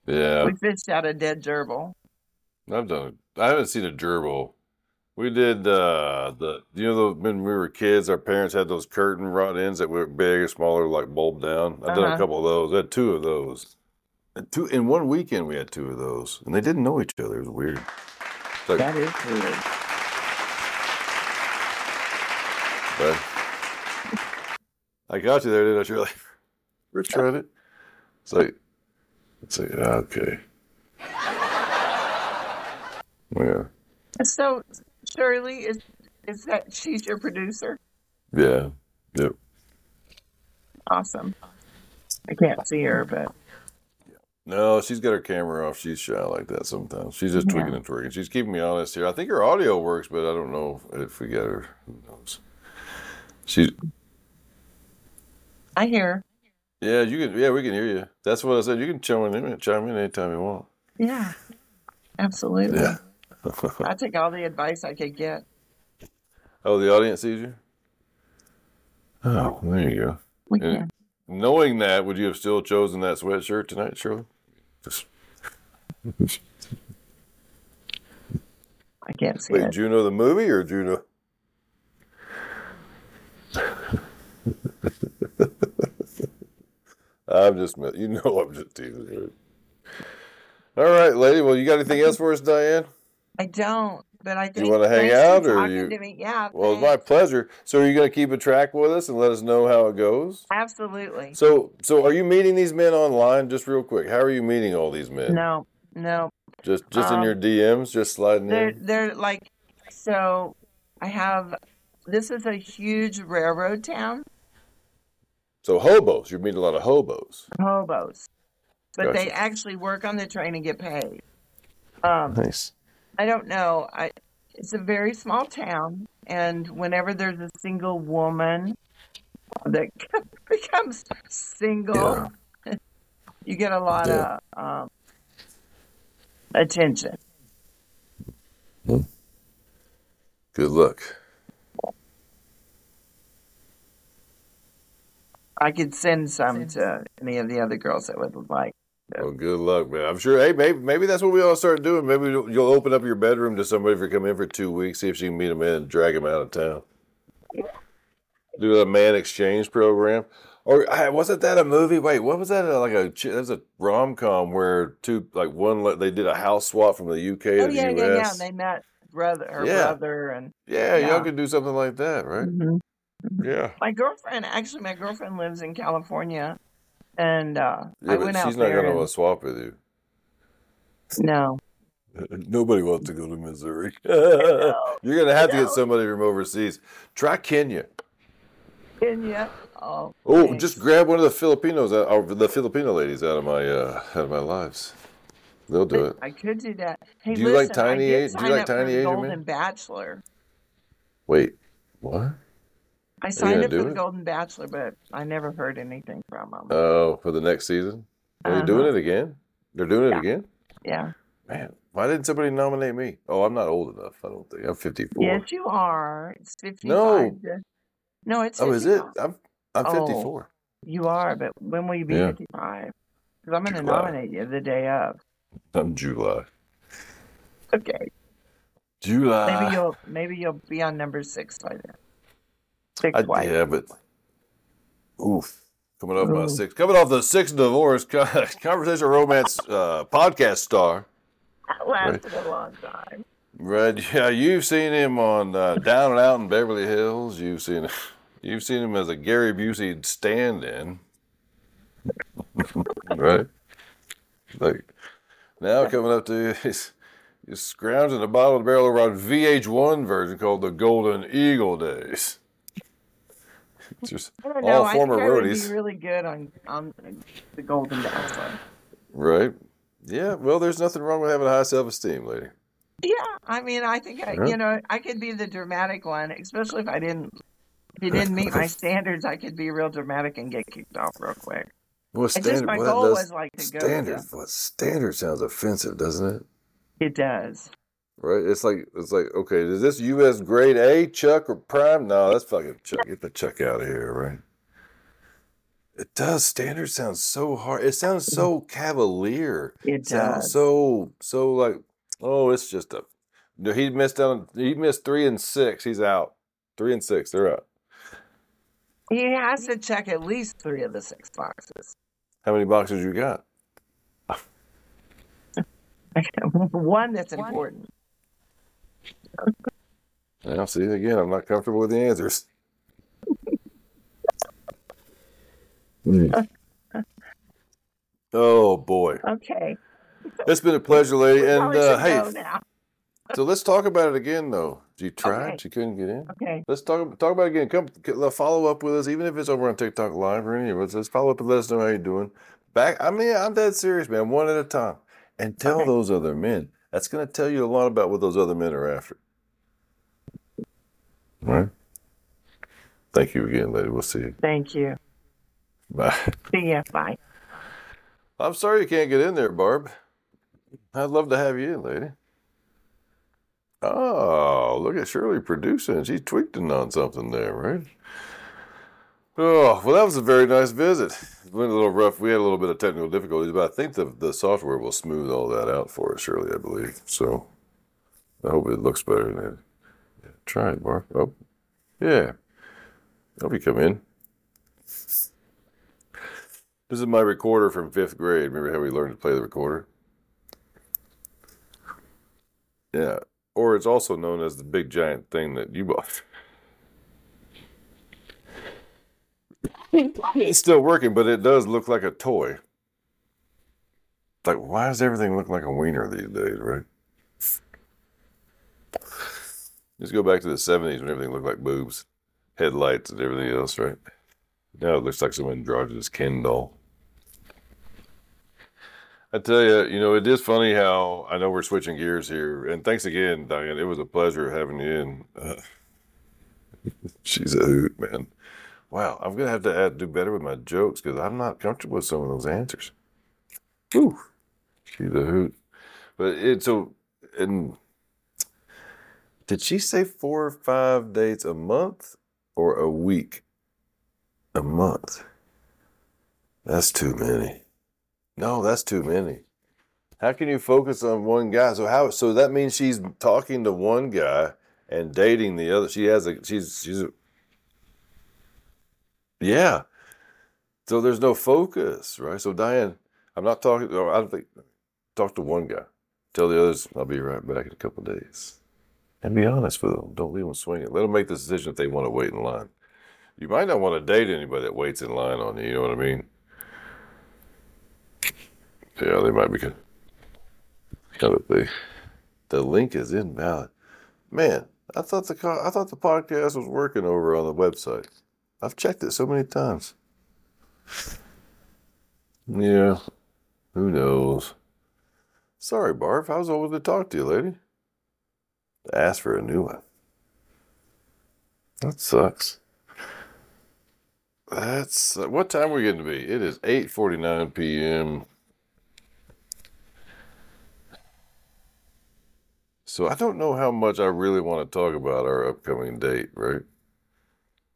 Yeah. We fished out a dead gerbil. I've done. I haven't seen a gerbil. We did uh the you know the, when we were kids, our parents had those curtain rod ends that were big or smaller, like bulb down. I've done a Uh-huh. couple of those. I had two of those. And two in one weekend we had two of those. And they didn't know each other. It was weird. It's like, That is weird. but I got you there, didn't I, Shirley? We're trying it. It's like it's like ah, okay. Yeah. So Shirley is is that she's your producer? Yeah. Yep. Awesome. I can't see her, but No, she's got her camera off. She's shy like that sometimes. She's just Yeah. tweaking and twerking. She's keeping me honest here. I think her audio works, but I don't know if we got her. Who knows? She's I hear. yeah. You can yeah. We can hear you. That's what I said. You can chime in. Chime in anytime you want. Yeah. Absolutely. Yeah. I take all the advice I could get. oh, the audience sees you. Oh, there you go. We Yeah. can. Knowing that, would you have still chosen that sweatshirt tonight, Shirley? I can't see wait. it. Juno the movie or Juno? I'm just, you know, I'm just teasing. All right, lady. Well, you got anything else for us, Diane? I don't, but I think wanna hang out, or talking you- to me. Yeah. Well, it's my pleasure. So, are you going to keep a track with us and let us know how it goes? Absolutely. So, so are you meeting these men online? Just real quick, how are you meeting all these men? No, no. Just, just in Um, your DMs, just sliding They're in. they're like so I have this is a huge railroad town, So, hobos. You're meeting a lot of hobos. hobos. But they actually work on the train and get paid. Um, Nice. I don't know. I it's a very small town and whenever there's a single woman that becomes single, you get a lot Yeah. of um, attention. Good luck. I could send some to any of the other girls that would like. Well, good luck, man. I'm sure. Hey, maybe maybe that's what we all start doing. Maybe you'll open up your bedroom to somebody if you come in for two weeks, see if she can meet them in and drag them out of town. Do a man exchange program, or wasn't that a movie? Wait, what was that? Uh, Like a was a rom com where two like one they did a house swap from the UK to Oh the yeah, US. yeah, yeah. Yeah, they met brother, her Yeah. brother, and yeah, Yeah. y'all could do something like that, right? Mhm. Yeah. my girlfriend. Actually, my girlfriend lives in California, and uh, Yeah, I but went out she's not there. gonna and- to swap with you. no, Nobody wants to go to Missouri. know. You're gonna have to get somebody from overseas. Try Kenya. Kenya. Oh, Oh, just grab one of the Filipinos, or the Filipino ladies out of my uh, out of my lives. They'll do it. I could do that. Hey, Do you like listen, I tiny did A- do you like tiny Asian Golden? Bachelor. Wait, what? I signed up for the it? Golden Bachelor, but I never heard anything from them. Oh, for the next season? Are they Uh-huh. doing it again? They're doing it again? yeah. Man, why didn't somebody nominate me? Oh, I'm not old enough. I don't think I'm 54. Yes, you are. It's fifty-five. No. to- No, it's oh, is it? I'm I'm Oh. 54. You are, but when will you be Yeah. 55? Because I'm going to nominate you the day of. I'm July. Okay. July. Maybe you'll maybe you'll be on number six by then. Six I, white. yeah, but oof. Coming off my Ooh. six, coming off the six divorce conversation romance uh, podcast star. That lasted a long time. Right, yeah, you've seen him on uh, Down and Out in Beverly Hills. You've seen, you've seen him as a Gary Busey stand-in, right? Like now coming up to he's, he's scrounging a bottle of barrel over on VH1 version called the Golden Eagle Days. Just I don't know. all I former think I would roadies. be really good on on the Golden Bachelor. Right. Yeah. Well, there's nothing wrong with having a high self esteem, lady. Yeah, I mean, I think I, Yeah. you know, I could be the dramatic one, especially if I didn't, if he didn't meet my standards. I could be real dramatic and get kicked off real quick. Well, It's just my what goal does was like to go. standard? With What standard sounds offensive, doesn't it. it does. Right? It's like it's like okay, is this U.S. grade A Chuck or Prime? No, that's fucking Chuck. Get the Chuck out of here, right? It does. Standard sounds so hard. It sounds so cavalier. It sounds does. so so like oh, it's just a. No, he missed out. He missed three and six. He's out. Three and six. They're out. He has to check at least three of the six boxes. How many boxes you got? one that's important. Now, see you again. I'm not comfortable with the answers. oh boy, Okay. it's been a pleasure, lady. We And uh, hey, so let's talk about it again, though. You tried. Okay. You couldn't get in. Okay. Let's talk talk about it again. Come c- follow up with us, even if it's over on TikTok Live or any of us. Let's follow up and let us know how you're doing. Back, I mean, I'm dead serious, man. One at a time, and tell Okay. those other men. That's going to tell you a lot about what those other men are after. All right. Thank you again, lady. We'll see you. Thank you. Bye. See ya. Bye. I'm sorry you can't get in there, Barb. I'd love to have you in, lady. Oh, look at Shirley producing. She's tweaked in on something there, right? Oh, well, that was a very nice visit. It went a little rough. We had a little bit of technical difficulties, but I think the, the software will smooth all that out for us, Shirley, I believe. So I hope it looks better than that. Try it, Barb. Oh, yeah. Hope you come in. This is my recorder from fifth grade. Remember how we learned to play the recorder? Yeah. Or it's also known as the big giant thing that you bought. it's still working, but it does look like a toy. Like, why does everything look like a wiener these days, right? Just go back to the 70s when everything looked like boobs, headlights, and everything else, right? Now it looks like some androgynous Ken doll. I tell you, you know, it is funny how I know we're switching gears here. And thanks again, Diane. It was a pleasure having you in. Uh, she's a hoot, man. Wow, I'm gonna have to add, do better with my jokes because I'm not comfortable with some of those answers. Whew, she's a hoot. But it's so, and did she say four or five dates a month or a week? A month. That's too many. No, that's too many. How can you focus on one guy? So how? So that means she's talking to one guy and dating the other. She has a. She's she's. A, yeah. So there's no focus, right? So Diane, I'm not talking. I don't think. Talk to one guy. Tell the others I'll be right back in a couple days. And be honest with them. Don't leave them swinging. Let them make the decision if they want to wait in line. You might not want to date anybody that waits in line on you. You know what I mean? Yeah, they might be good. Kind of the the link is invalid. Man, I thought the co- I thought the podcast was working over on the website. I've checked it so many times. Yeah, who knows? Sorry, Barb. I was over to talk to you, lady. Ask for a new one. That sucks. That's what time are we getting to be? It is eight forty nine p.m. So I don't know how much I really want to talk about our upcoming date, right?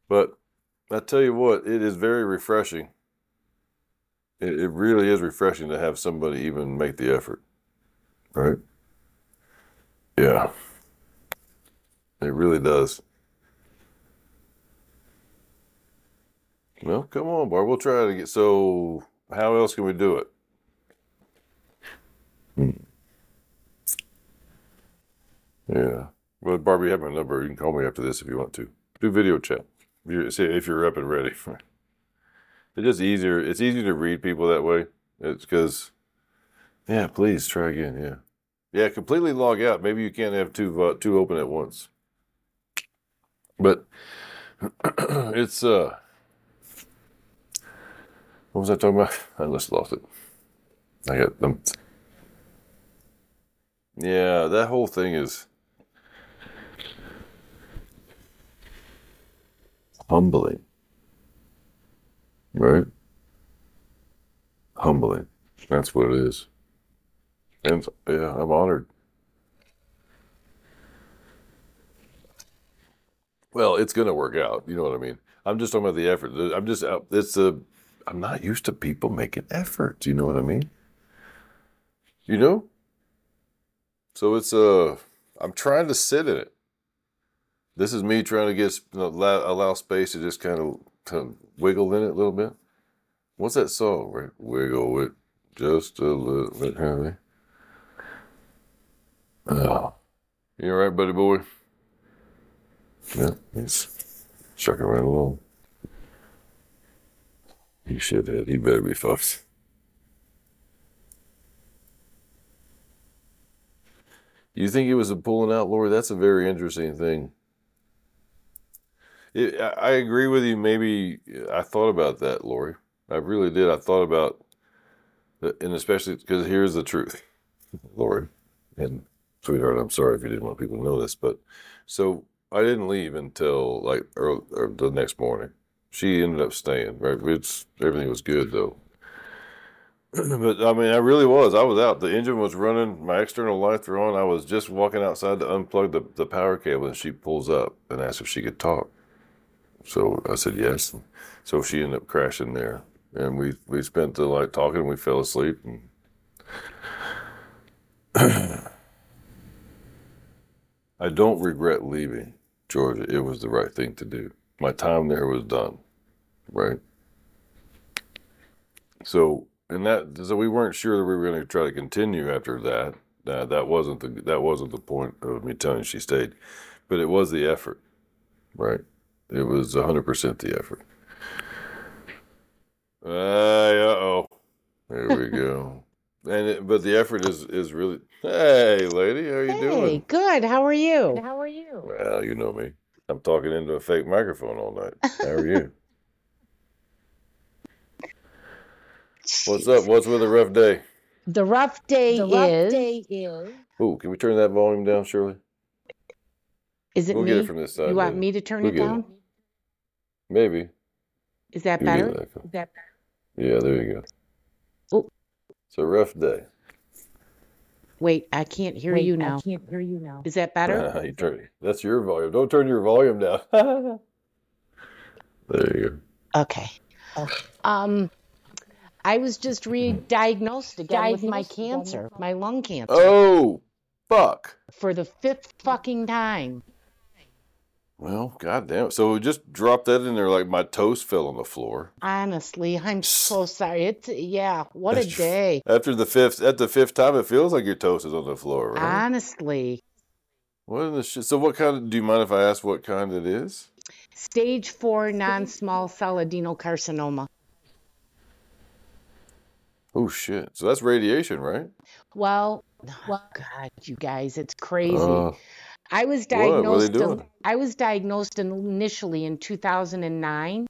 But I tell you what, it is very refreshing. It, it really is refreshing to have somebody even make the effort, right? Yeah, it really does. Well, come on, Barb. We'll try to get. So, how else can we do it? Hmm. Yeah. Well, Barbie, you have my number. You can call me after this if you want to. Do video chat. If you're, if you're up and ready. It's just easier. It's easier to read people that way. It's because, yeah, please try again. Yeah. Yeah, completely log out. Maybe you can't have two uh, two open at once. But it's uh what was I talking about? I just lost it. I got them. Yeah, that whole thing is humbling. Right? Humbling. That's what it is. And yeah, I'm honored. Well, it's going to work out. You know what I mean? I'm just talking about the effort. I'm just, uh, it's a, I'm not used to people making efforts. You know what I mean? You know? So it's, uh, I'm trying to sit in it. This is me trying to get, allow, allow space to just kind of, wiggle in it a little bit. What's that song? Right? Wiggle it just a little bit, honey. Oh. You all right, buddy boy? Yeah, he's chucking right along. He should have. He better be fucked. You think he was pulling out, Lori? That's a very interesting thing. It, I agree with you. Maybe I thought about that, Lori. I really did. I thought about, and especially because here's the truth, Lori, and sweetheart, I'm sorry if you didn't want people to know this, but so I didn't leave until like early, the next morning. She ended up staying. Right, it's everything was good though. but I mean, I really was. I was out. The engine was running. My external lights were on. I was just walking outside to unplug the, the power cable, and she pulls up and asks if she could talk. So I said yes. So she ended up crashing there, and we we spent the night talking. and We fell asleep. And I don't regret leaving Georgia. It was the right thing to do. My time there was done, right? So, and that so we weren't sure that we were going to try to continue after that. Uh, that wasn't the that wasn't the point of me telling she stayed, but it was the effort, right? It was hundred percent the effort. Uh, oh, there we go. And it, but the effort is is really. Hey, lady, how are you Hey, doing? good. How are you? How are you? Well, you know me. I'm talking into a fake microphone all night. How are you? What's up? What's with a rough day? The rough day The rough is. day is. Ooh, can we turn that volume down, Shirley? Is it We'll me? get it from this side. you want maybe. me to turn We'll it get it. down? Maybe. Is that You better? it, Echo. Is that Yeah, there you go. It's a rough day. Wait, I can't hear Wait, you now. I can't hear you now. Is that better? you turn, that's your volume. Don't turn your volume down. there you go. Okay. Oh. Um, I was just re-diagnosed again with my Diagnosed again with cancer, my- my lung cancer. Oh, fuck. for the fifth fucking time. Well, goddamn. So we just dropped that in there like my toast fell on the floor. Honestly, I'm so sorry. It's yeah, what a day. After the fifth, at the fifth time, it feels like your toast is on the floor, right? Honestly, What in the shit? So, what kind of? Do you mind if I ask what kind it is? stage four non-small cell adenocarcinoma. Oh shit! So that's radiation, right? Well, oh God, you guys, it's crazy. Uh, I was What? What are they diagnosed. doing? I was diagnosed initially in 2009,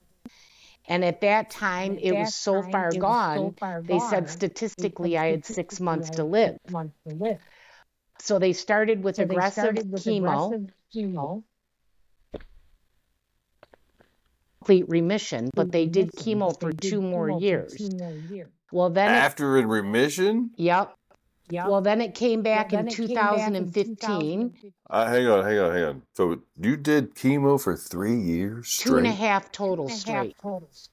and at that time At it that was so time, far it was gone. so far They said gone. statistically They said I had six statistically months I to had live. six months to live. So they started with So they aggressive started with chemo, aggressive chemo, complete remission, but they did chemo for two more years. Two more years. Well, then after in remission? yep. Yeah. Well, then it came back then in it came back in 2015, 2015. Uh, hang on, hang on, hang on. So you did chemo for three years two and a straight? half total Two and a half straight.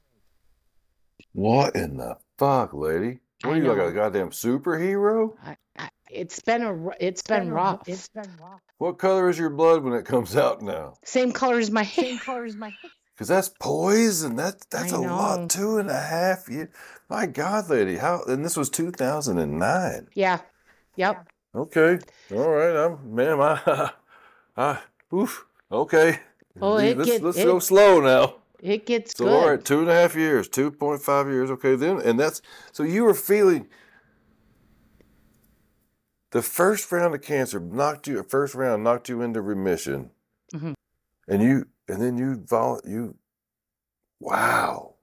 What in the fuck, lady? What I are you like know. a goddamn superhero? I, I, it's been a ru- it's been been a- rough. It's been rough. What color is your blood when it comes out now? Same color as my hair. Same color as my hair. Same color as my hair. Because that's poison. That that's a lot. Two and a half years. My God, lady, how? And this was 2009. Yeah. Yep. Okay, all right. I'm, ma'am. I, I, oof. Okay. Oh, it let's get- let's it- go slow now. It gets So good. all right, two and a half years, two point five years. Okay, then, and that's so you were feeling the first round of cancer knocked you. First round knocked you into remission, mm-hmm. and you and then you vol you. Wow.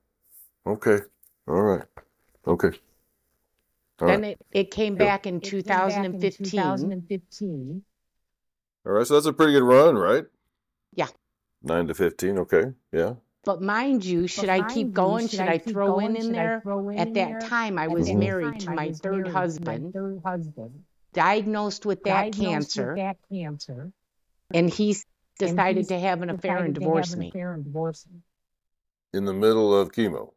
Okay. All right. Okay. All Then right. it, it came back in It came back in 2015. 2015. All right. So that's a pretty good run, right? Yeah. Nine to fifteen. Okay. Yeah. But mind you, should But I keep you, going? should Should I I throw in going? in Should there? in At that there? time, I At was that married to my third married my husband, third husband, diagnosed with that diagnosed with cancer, that cancer, and he s- and decided he's to have an affair and decided to have divorce an me. affair and divorce me. In the middle of chemo.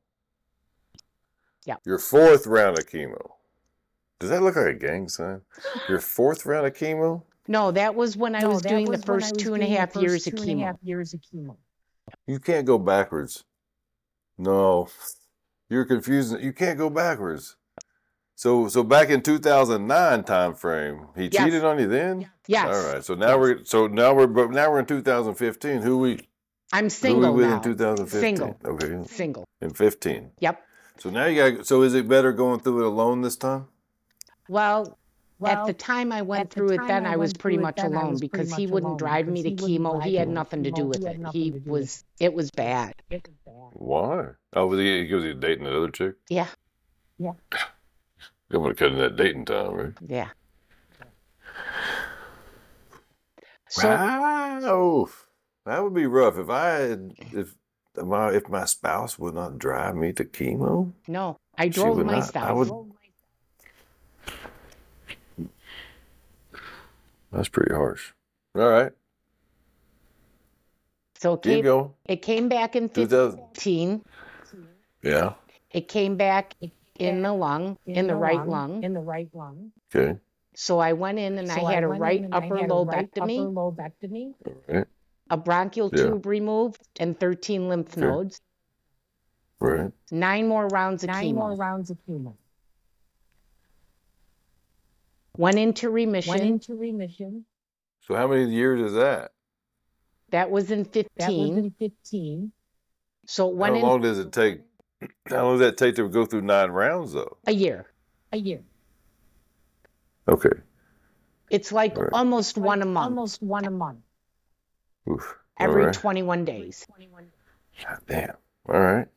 Yeah. Your fourth round of chemo. Does that look like a gang sign? Your fourth round of chemo? No, that was when I No, was that doing the was when I first was two and a doing the half first years of two chemo. years of chemo. You can't go backwards. No. You're confusing. You can't go backwards. So so back in 2009 time frame, he Yes. cheated on you then? Yes, All right. So now we're so now we're but now we're in 2015. Who we I'm single who we single with now. in 2015? Single. Okay. Single. In 15. Yep. So now you got so is it better going through it alone this time? Well, at the time I went through it then, I I was pretty much then, alone was pretty because he wouldn't alone drive me to he chemo. He had nothing to do with had it. He to with was, it was bad. it was bad. Why? Oh, was he because he was dating that other chick? Yeah. Yeah, I'm gonna cut in that dating time, right? yeah. So, wow, that would be rough if I if my if my spouse would not drive me to chemo. no, I drove would not. I would- That's pretty harsh. All right, So it came, it came back in 2000. 15. Yeah. It came back in the lung, in the right lung, lung. In the right lung. Okay. So I went in and So I had a went right and I upper had a right lobectomy, upper lobectomy, All right. a bronchial Yeah. tube removed, and 13 lymph Okay. nodes. Right. Nine more rounds of nine chemo. more rounds of chemo. Went into remission. Went into remission. So how many years is that? that was in That was 15. in 15. So it went how in long does it take? How long does that take to go through nine rounds, though? a year. A year. Okay. It's like Right. almost one a month, Almost one a month. Oof. Every right. 21 days. God damn. All right.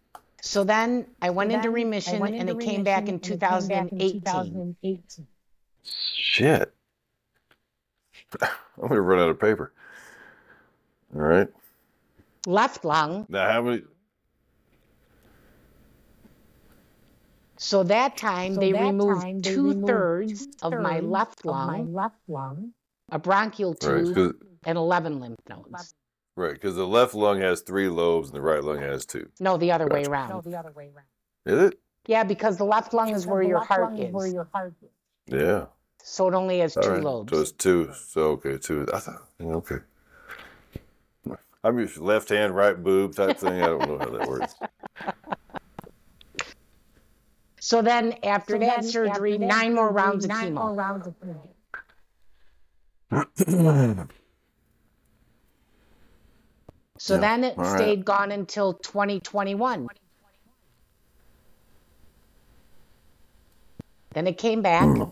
So then I went So into then I remission went and it into came back in remission and it came back in 2018. 2018. Shit. I'm gonna run out of paper. All right. Left lung. Now how many? So that time So they that removed time they two removed thirds of my two-thirds left of my lung, left lung. a bronchial tube, Because and 11 lymph nodes. Right. Because the left lung has three lobes and the right lung has two. No, the other way Gotcha. No, around. the other way around. Is it? Yeah, because the left lung is where your left heart lung is. where your heart is. Yeah. So it only has All two right. lobes. So it's two. So okay, two. I thought. Okay. I'm used to left hand, right boob type thing. I don't know how that works. So then after So that then surgery, after that nine more surgery, rounds of nine more chemo. rounds of chemo. So Yeah, then it all right. stayed gone until 2021. Then it came back.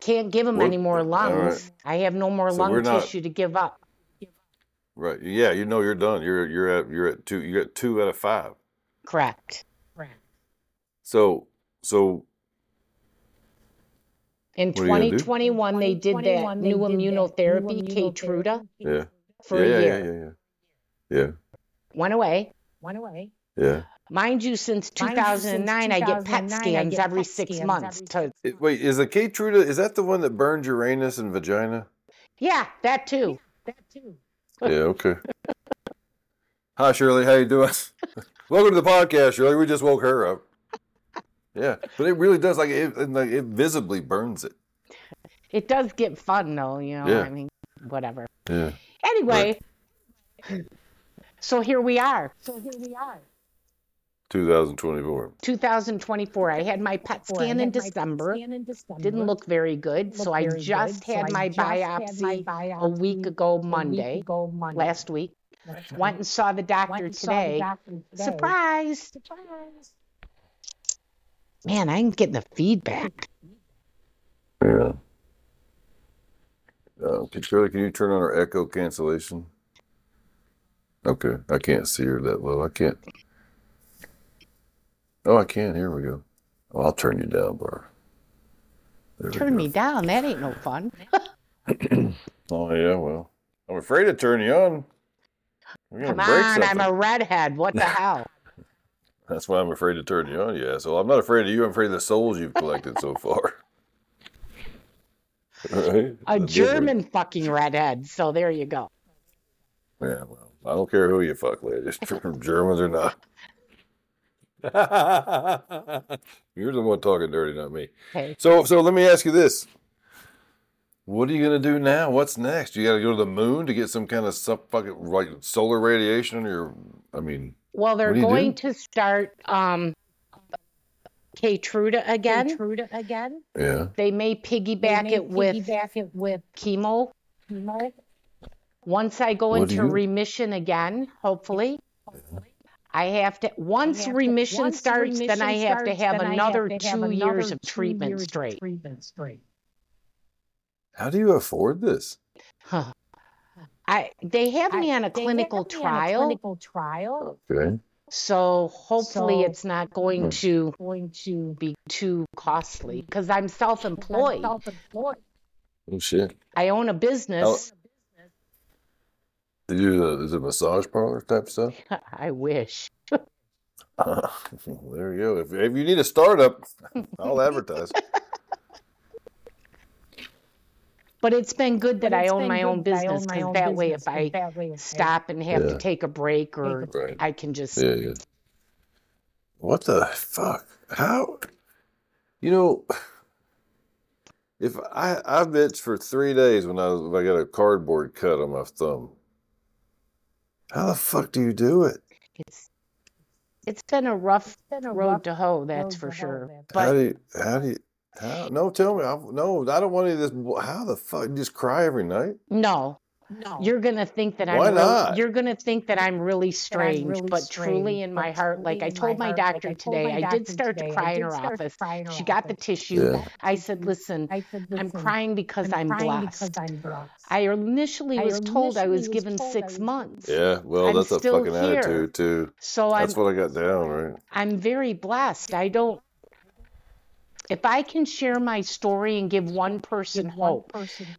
Can't give him Well, any more all right. lungs. I have no more So lung we're not- tissue to give up. Right. Yeah. You know you're done. You're you're at you're at two. You got two out of five. Correct. Correct. So so In What are you gonna do? 2021, they did that they new did immunotherapy, immunotherapy, Keytruda, yeah. for yeah, a yeah, year. yeah, yeah, yeah. Yeah. Went away. Went away. Yeah. Mind you, since Mind since 2009, I get PET scans get every PET six scans months. every To It- wait, is the Keytruda is that the one that burns Uranus and vagina? yeah, that too. That too. Yeah. Okay. Hi Shirley, how you doing? Welcome to the podcast, Shirley. We just woke her up. Yeah, but it really does like it, it, like, it visibly burns it. It does get fun though, you know. Yeah. I mean, whatever. Yeah. Anyway, so here we are, So here we are. 2024. 2024. I had my PET scan in my December. scan in December. Didn't look very good, so Looked I just good. So had I my just had biopsy a week ago a week ago Monday. last week. Last Went and saw the doctor and the today. doctor today. Surprise! Surprise. Man, I'm getting the feedback. Yeah. Uh, can- Shirley, can you turn on our echo cancellation? Okay, I can't see her that low. I can't. Oh, I can. Here we go. I'll turn you down, Bar. Turn me down. That ain't no fun. Oh yeah, well, I'm afraid to turn you on. We're gonna Come on, I'm a redhead. What the hell? That's why I'm afraid to turn you on. Yeah, so I'm not afraid of you. I'm afraid of the souls you've collected so far. Right? A The different- German fucking redhead. So there you go. Yeah, well, I don't care who you fuck, ladies, Germans or not. You're the one talking dirty, not me. Okay. So, so let me ask you this: What are you gonna do now? What's next? You got to go to the moon to get some kind of some fucking like solar radiation on your. I mean, Well, they're What do you going do? to start um Keytruda again. Intrude again. yeah. They may They piggyback may it with piggyback it with chemo. chemo. Once I go What into you- remission again, hopefully, I have to. Once I have to- remission once starts, then I remission have to have then I another to have two years another of two treatment years of straight. Treatment straight. How do you afford this? Huh. I they have me I- on a clinical me on a trial, clinical trial Okay. so hopefully So- it's not going Hmm. to going to be too costly because I'm I'm self-employed. self-employed. Oh shit. I own a business. Did you? Uh, is it a massage parlor type stuff? I wish. there you go. If, if you need a startup, I'll advertise. But it's been good that I own my good own I business own my because own that way, business, if 'cause I that way if I stop and have Yeah. to take a break or Right. I can just Yeah, yeah. What the fuck? How? You know, if I I've itched for three days when I was, I got a cardboard cut on my thumb. How the fuck do you do it? it's it's been a rough Been a road rough to hoe, that's for sure. that's how But do you? How do you? How? No, tell me. I, no, I don't want any of this. How the fuck? You just cry every night? no, No. you're gonna think that I'm Why real- not? you're gonna think that I'm really strange, really but truly in my heart, like I told my my heart, like doctor I told today, I did start today, to cry in her office. her She got the tissue. Yeah. I said, listen, I said, I'm crying because I'm I'm, crying blessed. because I'm blessed. I initially I was told I was was given told I six months. Yeah. Well, I'm that's a fucking here. attitude too. So I'm That's what I got down right. I'm very blessed. I don't if I can share my story and give one person Give one hope.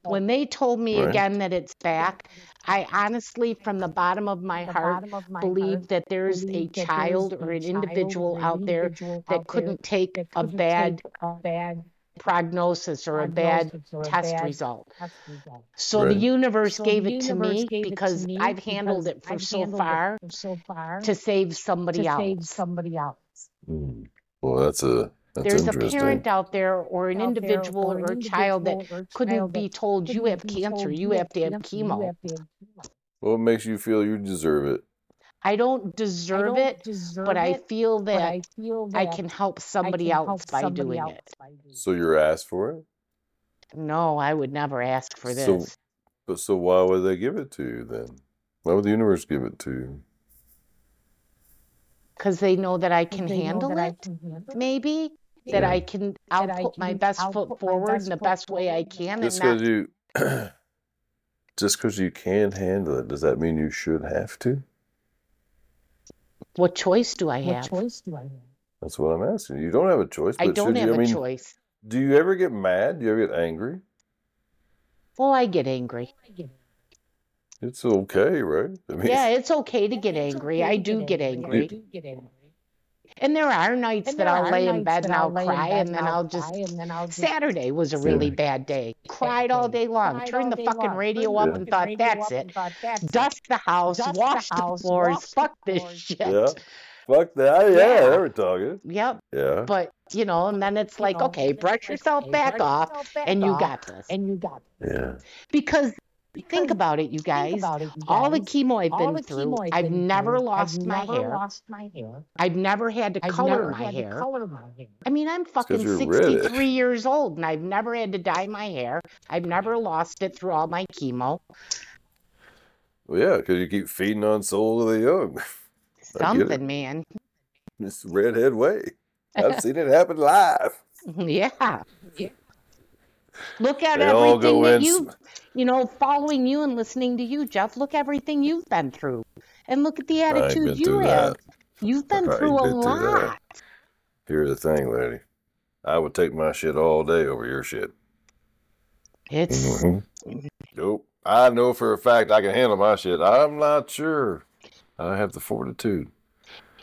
When they told me Right. again that it's back, I honestly, from the bottom of my the heart, of my believe heart, that there's a that child a or an child individual or out there individual that there couldn't take that a couldn't bad take a bad prognosis or a bad or a test bad result. test result. So Right. the universe So gave the it to me gave it to because me I've handled because it for I've so far so far to save to somebody save else. somebody else. Mm. Well, that's a that's There's a parent out there or an individual or or a child that individual couldn't child be that told you couldn't have be cancer, told you have to have cancer, you chemo. have to have chemo. What makes you feel you deserve it? I don't I deserve don't it, deserve but I feel that I feel that I can help somebody can help else by somebody doing else it. by doing So you're asked for it. No, I would never ask for So- this. But so why would they give it to you then? Why would the universe give it to you? Because they know that I can handle that I can handle it. maybe. That Yeah. I can, I'll put my best I'll foot forward in the best way I forward in the can and Just because you, just because you can handle it, does that mean you should have to? What choice do I What have? choice do I have? That's what I'm asking. You don't have a choice. I don't have you? I a mean, choice. do you ever get mad? Do you ever get angry? Well, I get angry. It's okay, right? I mean, Yeah, it's okay to get angry. okay I do get I angry. do get angry. And there are nights And that I'll lay in bed and I'll lay in cry and then I'll just cry and then I'll just Saturday was a Yeah. really bad day. Cried all day long. cried Turned the fucking long, radio turned up and thought, that's it. and thought, that's it. Dust the house, Dust wash the house, floors, wash the fuck this shit. Yeah. Fuck that. Yeah, Yeah. they were talking. Yep. Yeah. But, you know, and then it's You like, know, okay, brush yourself back off yourself back and you got this. And you got it. Yeah. Because think about it, you Think guys. about it, you All the chemo I've All been the through, I've I've been never through, lost I've my never hair. lost my hair. I've never had to color never my had to hair. color my hair. I mean, I'm fucking you're reddish. 63 years old and I've never had to dye my hair. I've never lost it through all my chemo. Well, yeah, because you keep feeding on soul of the young. I get it. Something, man. It's the redhead way. I've seen it happen live. Yeah. Yeah. Look at They everything that you, you know, following you and listening to you, Jeff. Look everything you've been through, and look at the I ain't been attitude you have. that. You've been through a through lot. Here's the thing, lady. I would take my shit all day over your shit. It's mm-hmm. Nope. I know for a fact I can handle my shit. I'm not sure. I have the fortitude.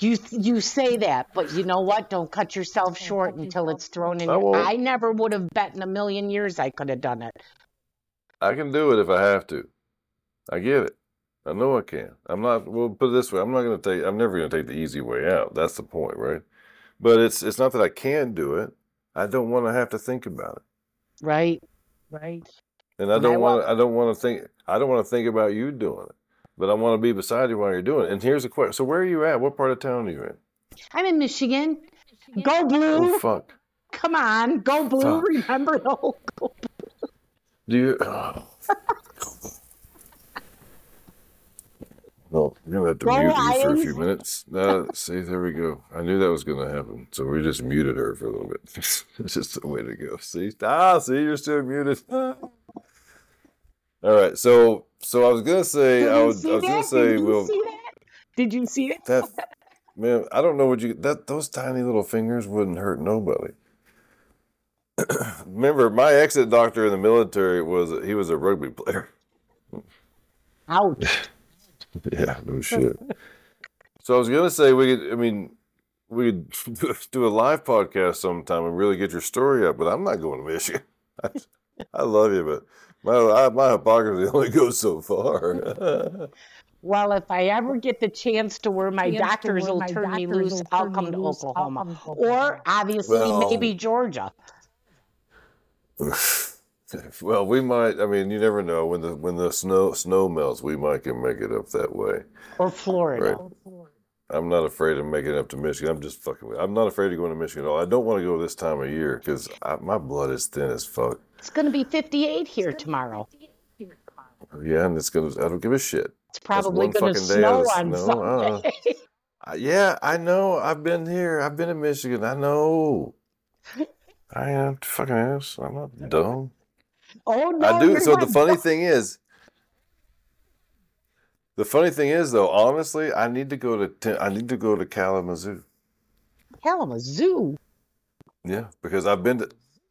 You you say that, but you know what? Don't cut yourself short until it's thrown in. I won't. I never would have bet in a million years I could have done it. I can do it if I have to. I get it. I know I can. I'm not. Well, put it this way: I'm not going to take. I'm never going to take the easy way out. That's the point, right? But it's it's not that I can do it. I don't want to have to think about it, Right? Right. and I don't want. want- I don't want to think. I don't want to think about you doing it. But I want to be beside you while you're doing it. And here's the question: So where are you at? What part of town are you in? I'm in Michigan. Go blue. Oh fuck! Come on. Go blue. Fuck. Remember the whole go Do you? Oh. Well, you're gonna have to Go mute you for a few minutes. Uh, see, there we go. I knew that was gonna happen, so we just muted her for a little bit. it's just the way to go. See, ah, see, you're still muted. All right, so so I was gonna say, Did I was, I was gonna say, Did you well, see that? Did you see it? that man, I don't know what you that those tiny little fingers wouldn't hurt nobody. Remember, my exit doctor in the military was he was a rugby player. Ouch. Yeah, no shit. so I was gonna say we could. I mean, we could do a live podcast sometime and really get your story up. But I'm not going to Michigan. I, I love you, but my my hypocrisy only goes so far. Well, if I ever get the chance to where my Chance doctors will my turn me loose, will I'll come to loose, I'll Oklahoma. Or obviously Well- maybe Georgia. well, we might. I mean, you never know when the when the snow snow melts. We might can make it up that way. Or Florida. Right. I'm not afraid of making it up to Michigan. I'm just fucking. With, I'm not afraid of going to Michigan at all. I don't want to go this time of year because my blood is thin as fuck. It's going to be 58 here tomorrow. Yeah, and it's gonna. I don't give a shit. It's probably going to snow on. Sunday. Uh, yeah, I know. I've been here. I've been in Michigan. I know. I am fucking ass. I'm not dumb. oh, no. I do. So the funny thing is, the funny thing is though, honestly, I need to go to I need to go to Kalamazoo. Kalamazoo. Yeah, because I've been to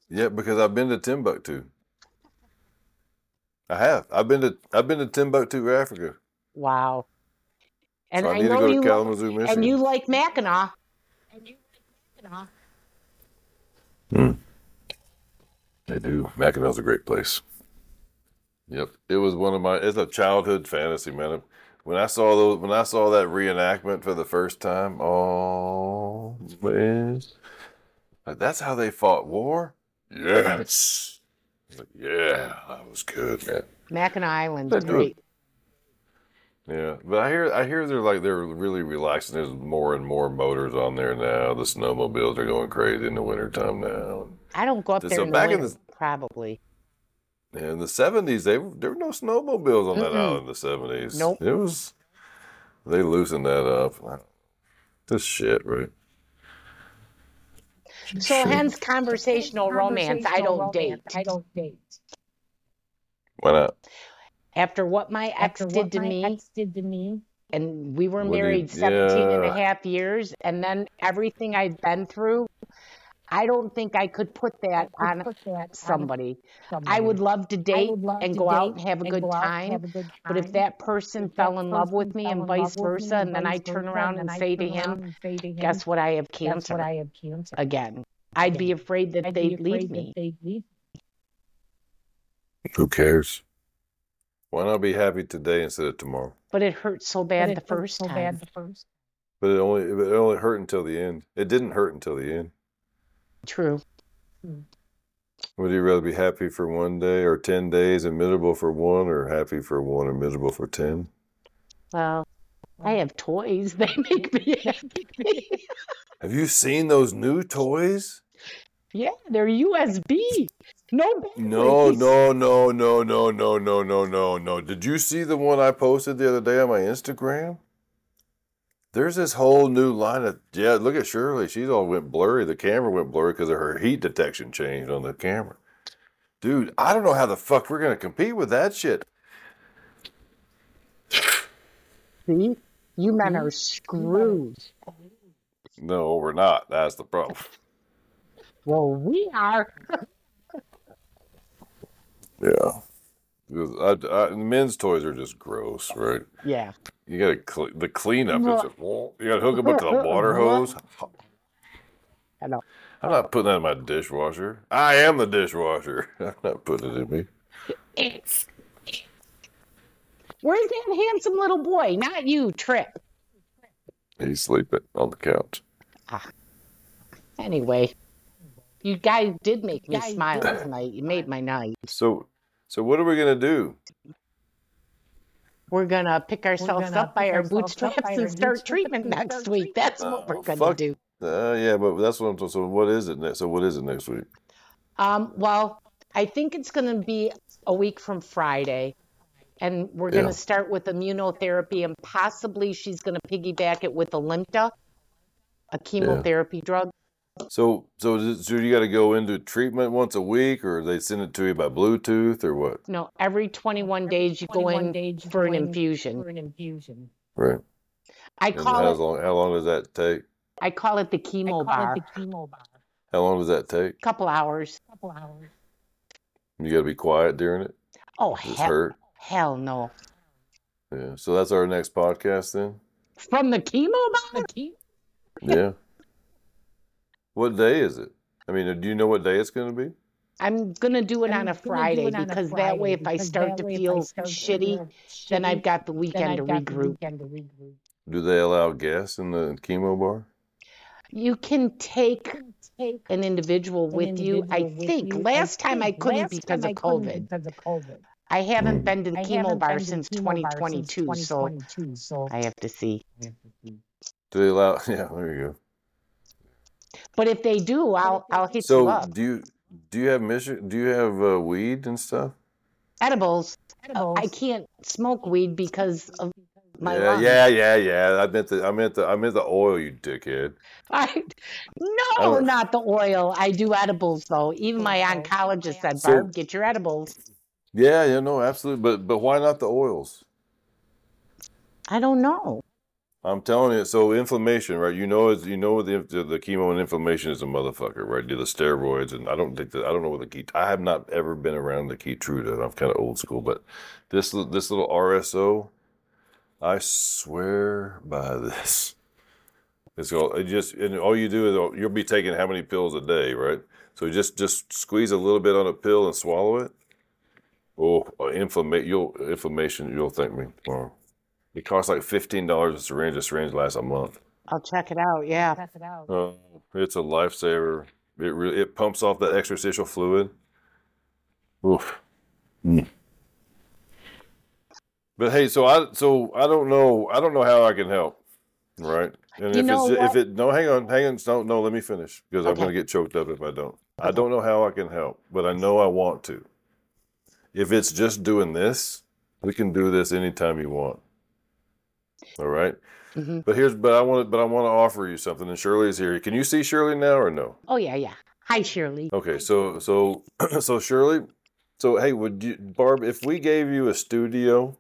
yeah because I've been to Timbuktu. I have. I've been to I've been to Timbuktu, Africa. Wow. And so I, I, need to know go to you Kalamazoo, Michigan. and you like Mackinac. Hmm. I do. Mackinac's a great place. Yep, it was one of my. It's a childhood fantasy, man. When I saw those, when I saw that reenactment for the first time, oh man, Like, that's how they fought war. Yes, Like, yeah, that was good, man. Mackinac Island's They great. Yeah, but I hear I hear they're like they're really relaxing. There's more and more motors on there now. The snowmobiles are going crazy in the wintertime now. I don't go up So there in the back in the- probably. In the seventies, they there were no snowmobiles on that Mm-mm. island. In the seventies, Nope. It was they loosened that up. This shit, right? So Shit. hence conversational romance. I don't date. I don't date. Why not? After what my ex After did what to my me, ex did to me, and we were What do you- married 17 and a half years, and then everything I've been through, I don't think I could put that I on put that on somebody. somebody. I would love to date love and to go out and have a and good go out time. have a good But if that person If that fell in love with me and vice love with me versa, and then I turn around and and I say to him, and say to him, guess what? I have guess cancer what? I have cancer. again. I'd be afraid that I'd they'd afraid leave me. they'd leave Who cares? Why not be happy today instead of tomorrow? But it hurt so bad it the hurt first so time. bad the first. But it only it only hurt until the end. It didn't hurt until the end. True. Would you rather be happy for one day or ten days and miserable for one, or happy for one and miserable for ten? Well, I have toys. They make me happy. Have you seen those new toys? yeah, they're USB. No batteries. No, no, no, no, no, no, no, no, no, no. Did you see the one I posted the other day on my Instagram? There's this whole new line of yeah. Look at Shirley; she's all went blurry. The camera went blurry because of her heat detection changed on the camera. Dude, I don't know how the fuck we're gonna compete with that shit. See? You men are screwed. No, we're not. That's the problem. Well, we are. Yeah. Because I, I, men's toys are just gross, right? Yeah. You got to cl- the cleanup. Is a, you got to hook them up to the water hose. I know. I'm not putting that in my dishwasher. I am the dishwasher. I'm not putting it in me. Where's that handsome little boy? Not you, Trip. He's sleeping on the couch. Ah. Anyway, you guys did make me Guys smile tonight. You made my night. So, so what are we gonna do? We're gonna pick ourselves gonna up by pick our ourselves up bootstraps by and start bootstraps treatment and next start week. That's what we're gonna fuck. do. Uh, yeah, but that's what I'm. So, what is it next? So, what is it next week? Um, well, I think it's gonna be a week from Friday. And we're going to Yeah. start with immunotherapy, and possibly she's going to piggyback it with Alimta, a chemotherapy drug. So, so, does- so you got to go into treatment once a week, or they send it to you by Bluetooth, or what? No, every 21 days you go in days for an infusion. For an infusion. Right. I And call it long? How long does that take? I call it the chemo bar. the chemo bar. How long does that take? Couple hours. Couple hours. You got to be quiet during it. Oh Does hell, hurt? hell no. Yeah. So that's our next podcast then. From the chemo bar? The chemo Yeah. What day is it? I mean, do you know what day it's going to be? I'm gonna do it I'm on a Friday it on a because that way, if I start to way if I feel start to shitty, feel then I've got the weekend I've to got the regroup. weekend to regroup. Do they allow guests in the chemo bar? You can take Take an individual an with you. I with think you. last time I couldn't last because time of I couldn't COVID. Because of COVID. I haven't Mm. been to the I chemo bar since chemo bar since 2022, so so I have to see. I have to see. Do they allow? Yeah, there you go. But if they do, I'll I'll hit you So, do you do you have mission? Do you have uh, weed and stuff? Edibles. Edibles. I can't smoke weed because of my yeah, lungs. yeah, yeah, yeah. I meant the I meant the I meant the oil, you dickhead. I, no, Oh. not the oil. I do edibles though. Even my oncologist said, So- Barb, get your edibles. Yeah, yeah, no, absolutely. But but why not the oils? I don't know. I'm telling you. So inflammation, right? You know, you know the the, chemo and inflammation is a motherfucker, right? Do the steroids, and I don't think that I don't know what the key. I have not ever been around the Keytruda. And I'm kind of old school, but this this little RSO, I swear by this. It's all it just and all you do is oh, you'll be taking how many pills a day, right? So just just squeeze a little bit on a pill and swallow it. Oh, uh, inflammation! You'll inflammation. You'll thank me tomorrow. It costs like fifteen dollars a syringe. A syringe lasts a month. I'll check it out. Yeah. Check it out. Oh, it's a lifesaver. It really it pumps off that extracellular fluid. Oof. Mm. But hey, so I so I don't know I don't know how I can help, right? And You if know it's if it no hang on hang on no no let me finish because I'm gonna get choked up if I don't. I don't know how I can help, but I know I want to. If it's just doing this, we can do this anytime you want. All right. hmm But here's but I want to but I want to offer you something. And Shirley is here. Can you see Shirley now or no? Oh yeah, yeah. Hi, Shirley. Okay, so so so Shirley, so hey, would you Barb, if we gave you a studio,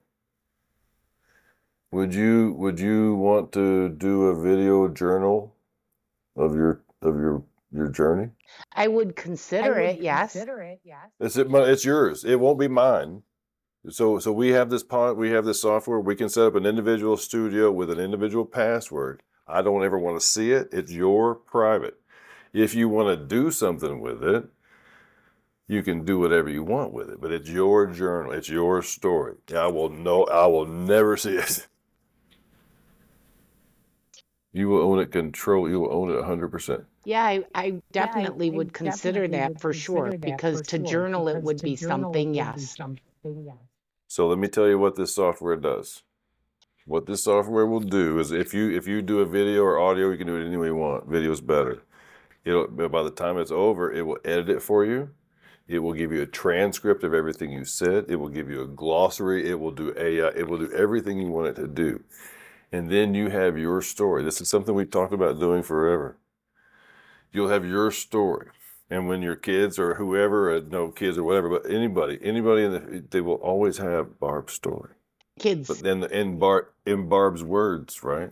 would you would you want to do a video journal of your of your your journey? I would I consider would it. Yes. Consider it, yes. It's it, it's yours. It won't be mine. So so we have this pod, we have this software. We can set up an individual studio with an individual password. I don't ever want to see it. It's your private. If you want to do something with it, you can do whatever you want with it. But it's your journal. It's your story. I will no. I will never see it. You will own it. Control. You will own it hundred percent. Yeah, I, I definitely I would consider definitely that would for consider sure that because for to sure, journal it would be something. would be Yes. something, yes. So let me tell you what this software does. What this software will do is if you if you do a video or audio, you can do it any way you want. Video is better. It'll by the time it's over, it will edit it for you. It will give you a transcript of everything you said. It will give you a glossary. It will do AI. It will do everything you want it to do. And then you have your story. This is something we talked about doing forever. You'll have your story. And when your kids or whoever, no kids or whatever, but anybody, anybody in the, they will always have Barb's story. Kids. But then in Bar in Barb's words, right?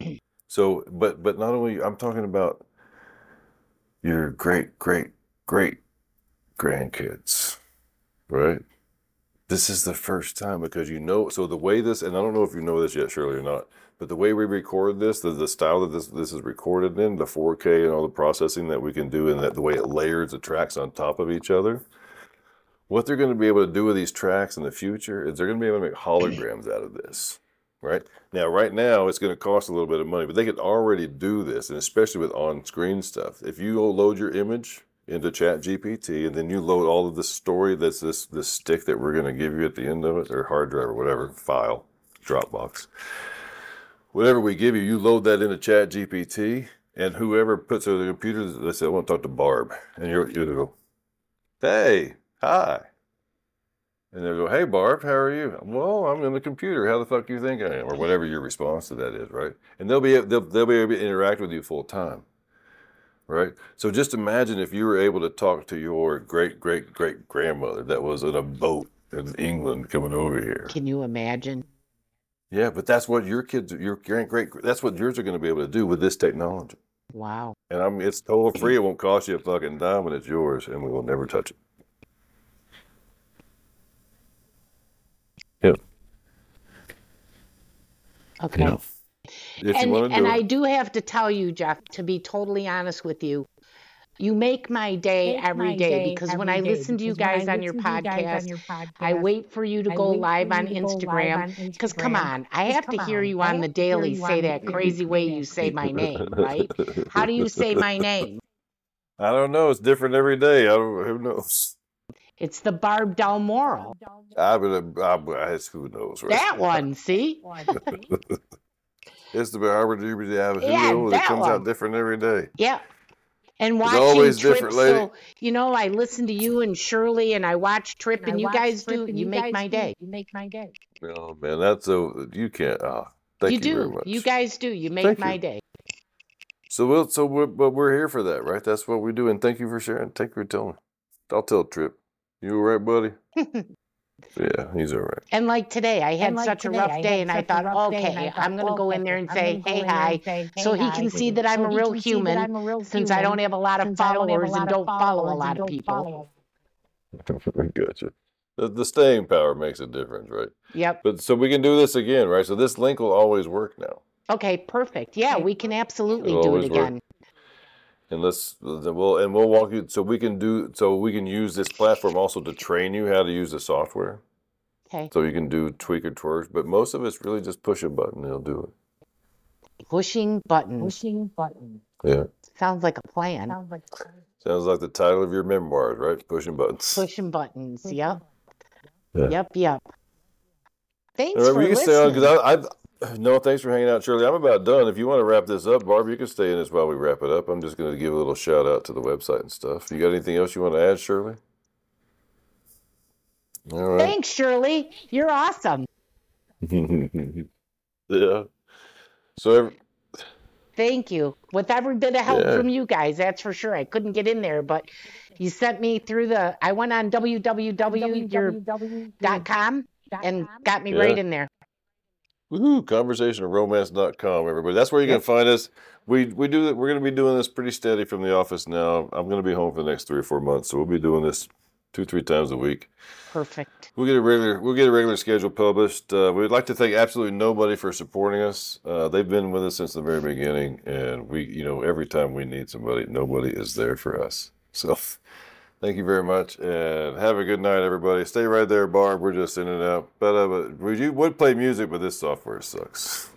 So, but but not only I'm talking about your great great great grandkids, right? This is the first time because you know. So the way this, and I don't know if you know this yet, Shirley, or not, but the way we record this, the, the style that this this is recorded in, the 4K and all the processing that we can do, and that the way it layers the tracks on top of each other. What they're going to be able to do with these tracks in the future is they're going to be able to make holograms out of this, right? Now, right now, it's going to cost a little bit of money, but they can already do this, and especially with on-screen stuff. If you load your image into Chat GPT, and then you load all of the story that's this this stick that we're going to give you at the end of it, or hard drive or whatever file, Dropbox, whatever we give you, you load that into Chat GPT, and whoever puts it on the computer, they say, "I want to talk to Barb," and you're you go, "Hey, hi." And they'll go, "Hey, Barb, how are you?" Well, I'm in the computer. How the fuck do you think I am, or whatever your response to that is, right? And they'll be they'll, they'll be able to interact with you full time right? So just imagine if you were able to talk to your great great great grandmother that was in a boat in England coming over here. Can you imagine? Yeah, but that's what your kids, your great great, that's what yours are going to be able to do with this technology. Wow. And I mean, it's total free. It won't cost you a fucking dime, and it's yours, and we will never touch it. Yeah. Okay. Yeah. If and you want to and I do have to tell you, Jeff, to be totally honest with you, you make my day Make every my day day because every when I day, listen to you because when I guys on your listen to you guys on podcast, I wait for you to go live you on go live Instagram. Because come on, I have to hear on, you on the daily say that crazy way you say my name, right? How do you say my name? I don't know. It's different every day. I don't. Who knows? It's the Barb Del Moro. I would. I, I, it's who knows, right? That one, see? It's the Arbor Duber Dab Yeah, Who that that comes one. out different every day. Yeah. And watching always Trip, different, lady. so you know, I listen to you and Shirley, and I watch Trip, And and you guys Trip do. and You you make my do- day. You make my day. Oh man, that's so you can't. Ah, thank you you, do. very much. You guys do. You make Thank my you. day. So we'll. So we're, but we're here for that, right? That's what we do. And thank you for sharing. Thank you for telling. I'll tell Trip. You all right, buddy? yeah, he's all right. And like today, I had like such today, a rough day, had and I thought, rough day, and okay, I thought, I'm gonna go in there and say, hey, hi, and say, so he can hi. see that I'm So a real can see that human, I'm a real since I don't have a lot of since I don't have a followers lot and don't follow a lot of people. follow. gotcha. The, the staying power makes a difference, right? Yep. But so we can do this again, right? So this link will always work now. Okay, perfect. Yeah, we can absolutely It'll do it again. work. Again. And let's we'll and we'll walk you so we can do so we can use this platform also to train you how to use the software. Okay. So you can do tweak or twerk, but most of it's really just push a button, and it'll do it. Pushing button. Pushing button. Yeah. Sounds like a plan. Sounds like Sounds like the title of your memoirs, right? Pushing buttons. Pushing buttons. Yep. Yeah. Yep. Yep. Thanks All right, for well, you can stay on listening. because I, I no thanks for hanging out, Shirley. I'm about done. If you want to wrap this up, Barb, you can stay in this while we wrap it up. I'm just going to give a little shout out to the website and stuff. You got anything else you want to add, Shirley? All right. Thanks, Shirley. You're awesome. yeah. So every, Thank you. With every bit of help Yeah. from you guys, that's for sure. I couldn't get in there, but you sent me through the. I went on www.your.com and got me Yeah. right in there. Woohoo! Conversationalromance.com, everybody. That's where you Yep. can find us. We we do we're going to be doing this pretty steady from the office now. I'm going to be home for the next three or four months, so we'll be doing this two three times a week. Perfect. We'll get a regular we'll get a regular schedule published. Uh, we'd like to thank absolutely nobody for supporting us. Uh, they've been with us since the very beginning, and we you know every time we need somebody, nobody is there for us. So. Thank you very much, and have a good night, everybody. Stay right there, Barb. We're just in and out. But uh, we would play music, but this software sucks.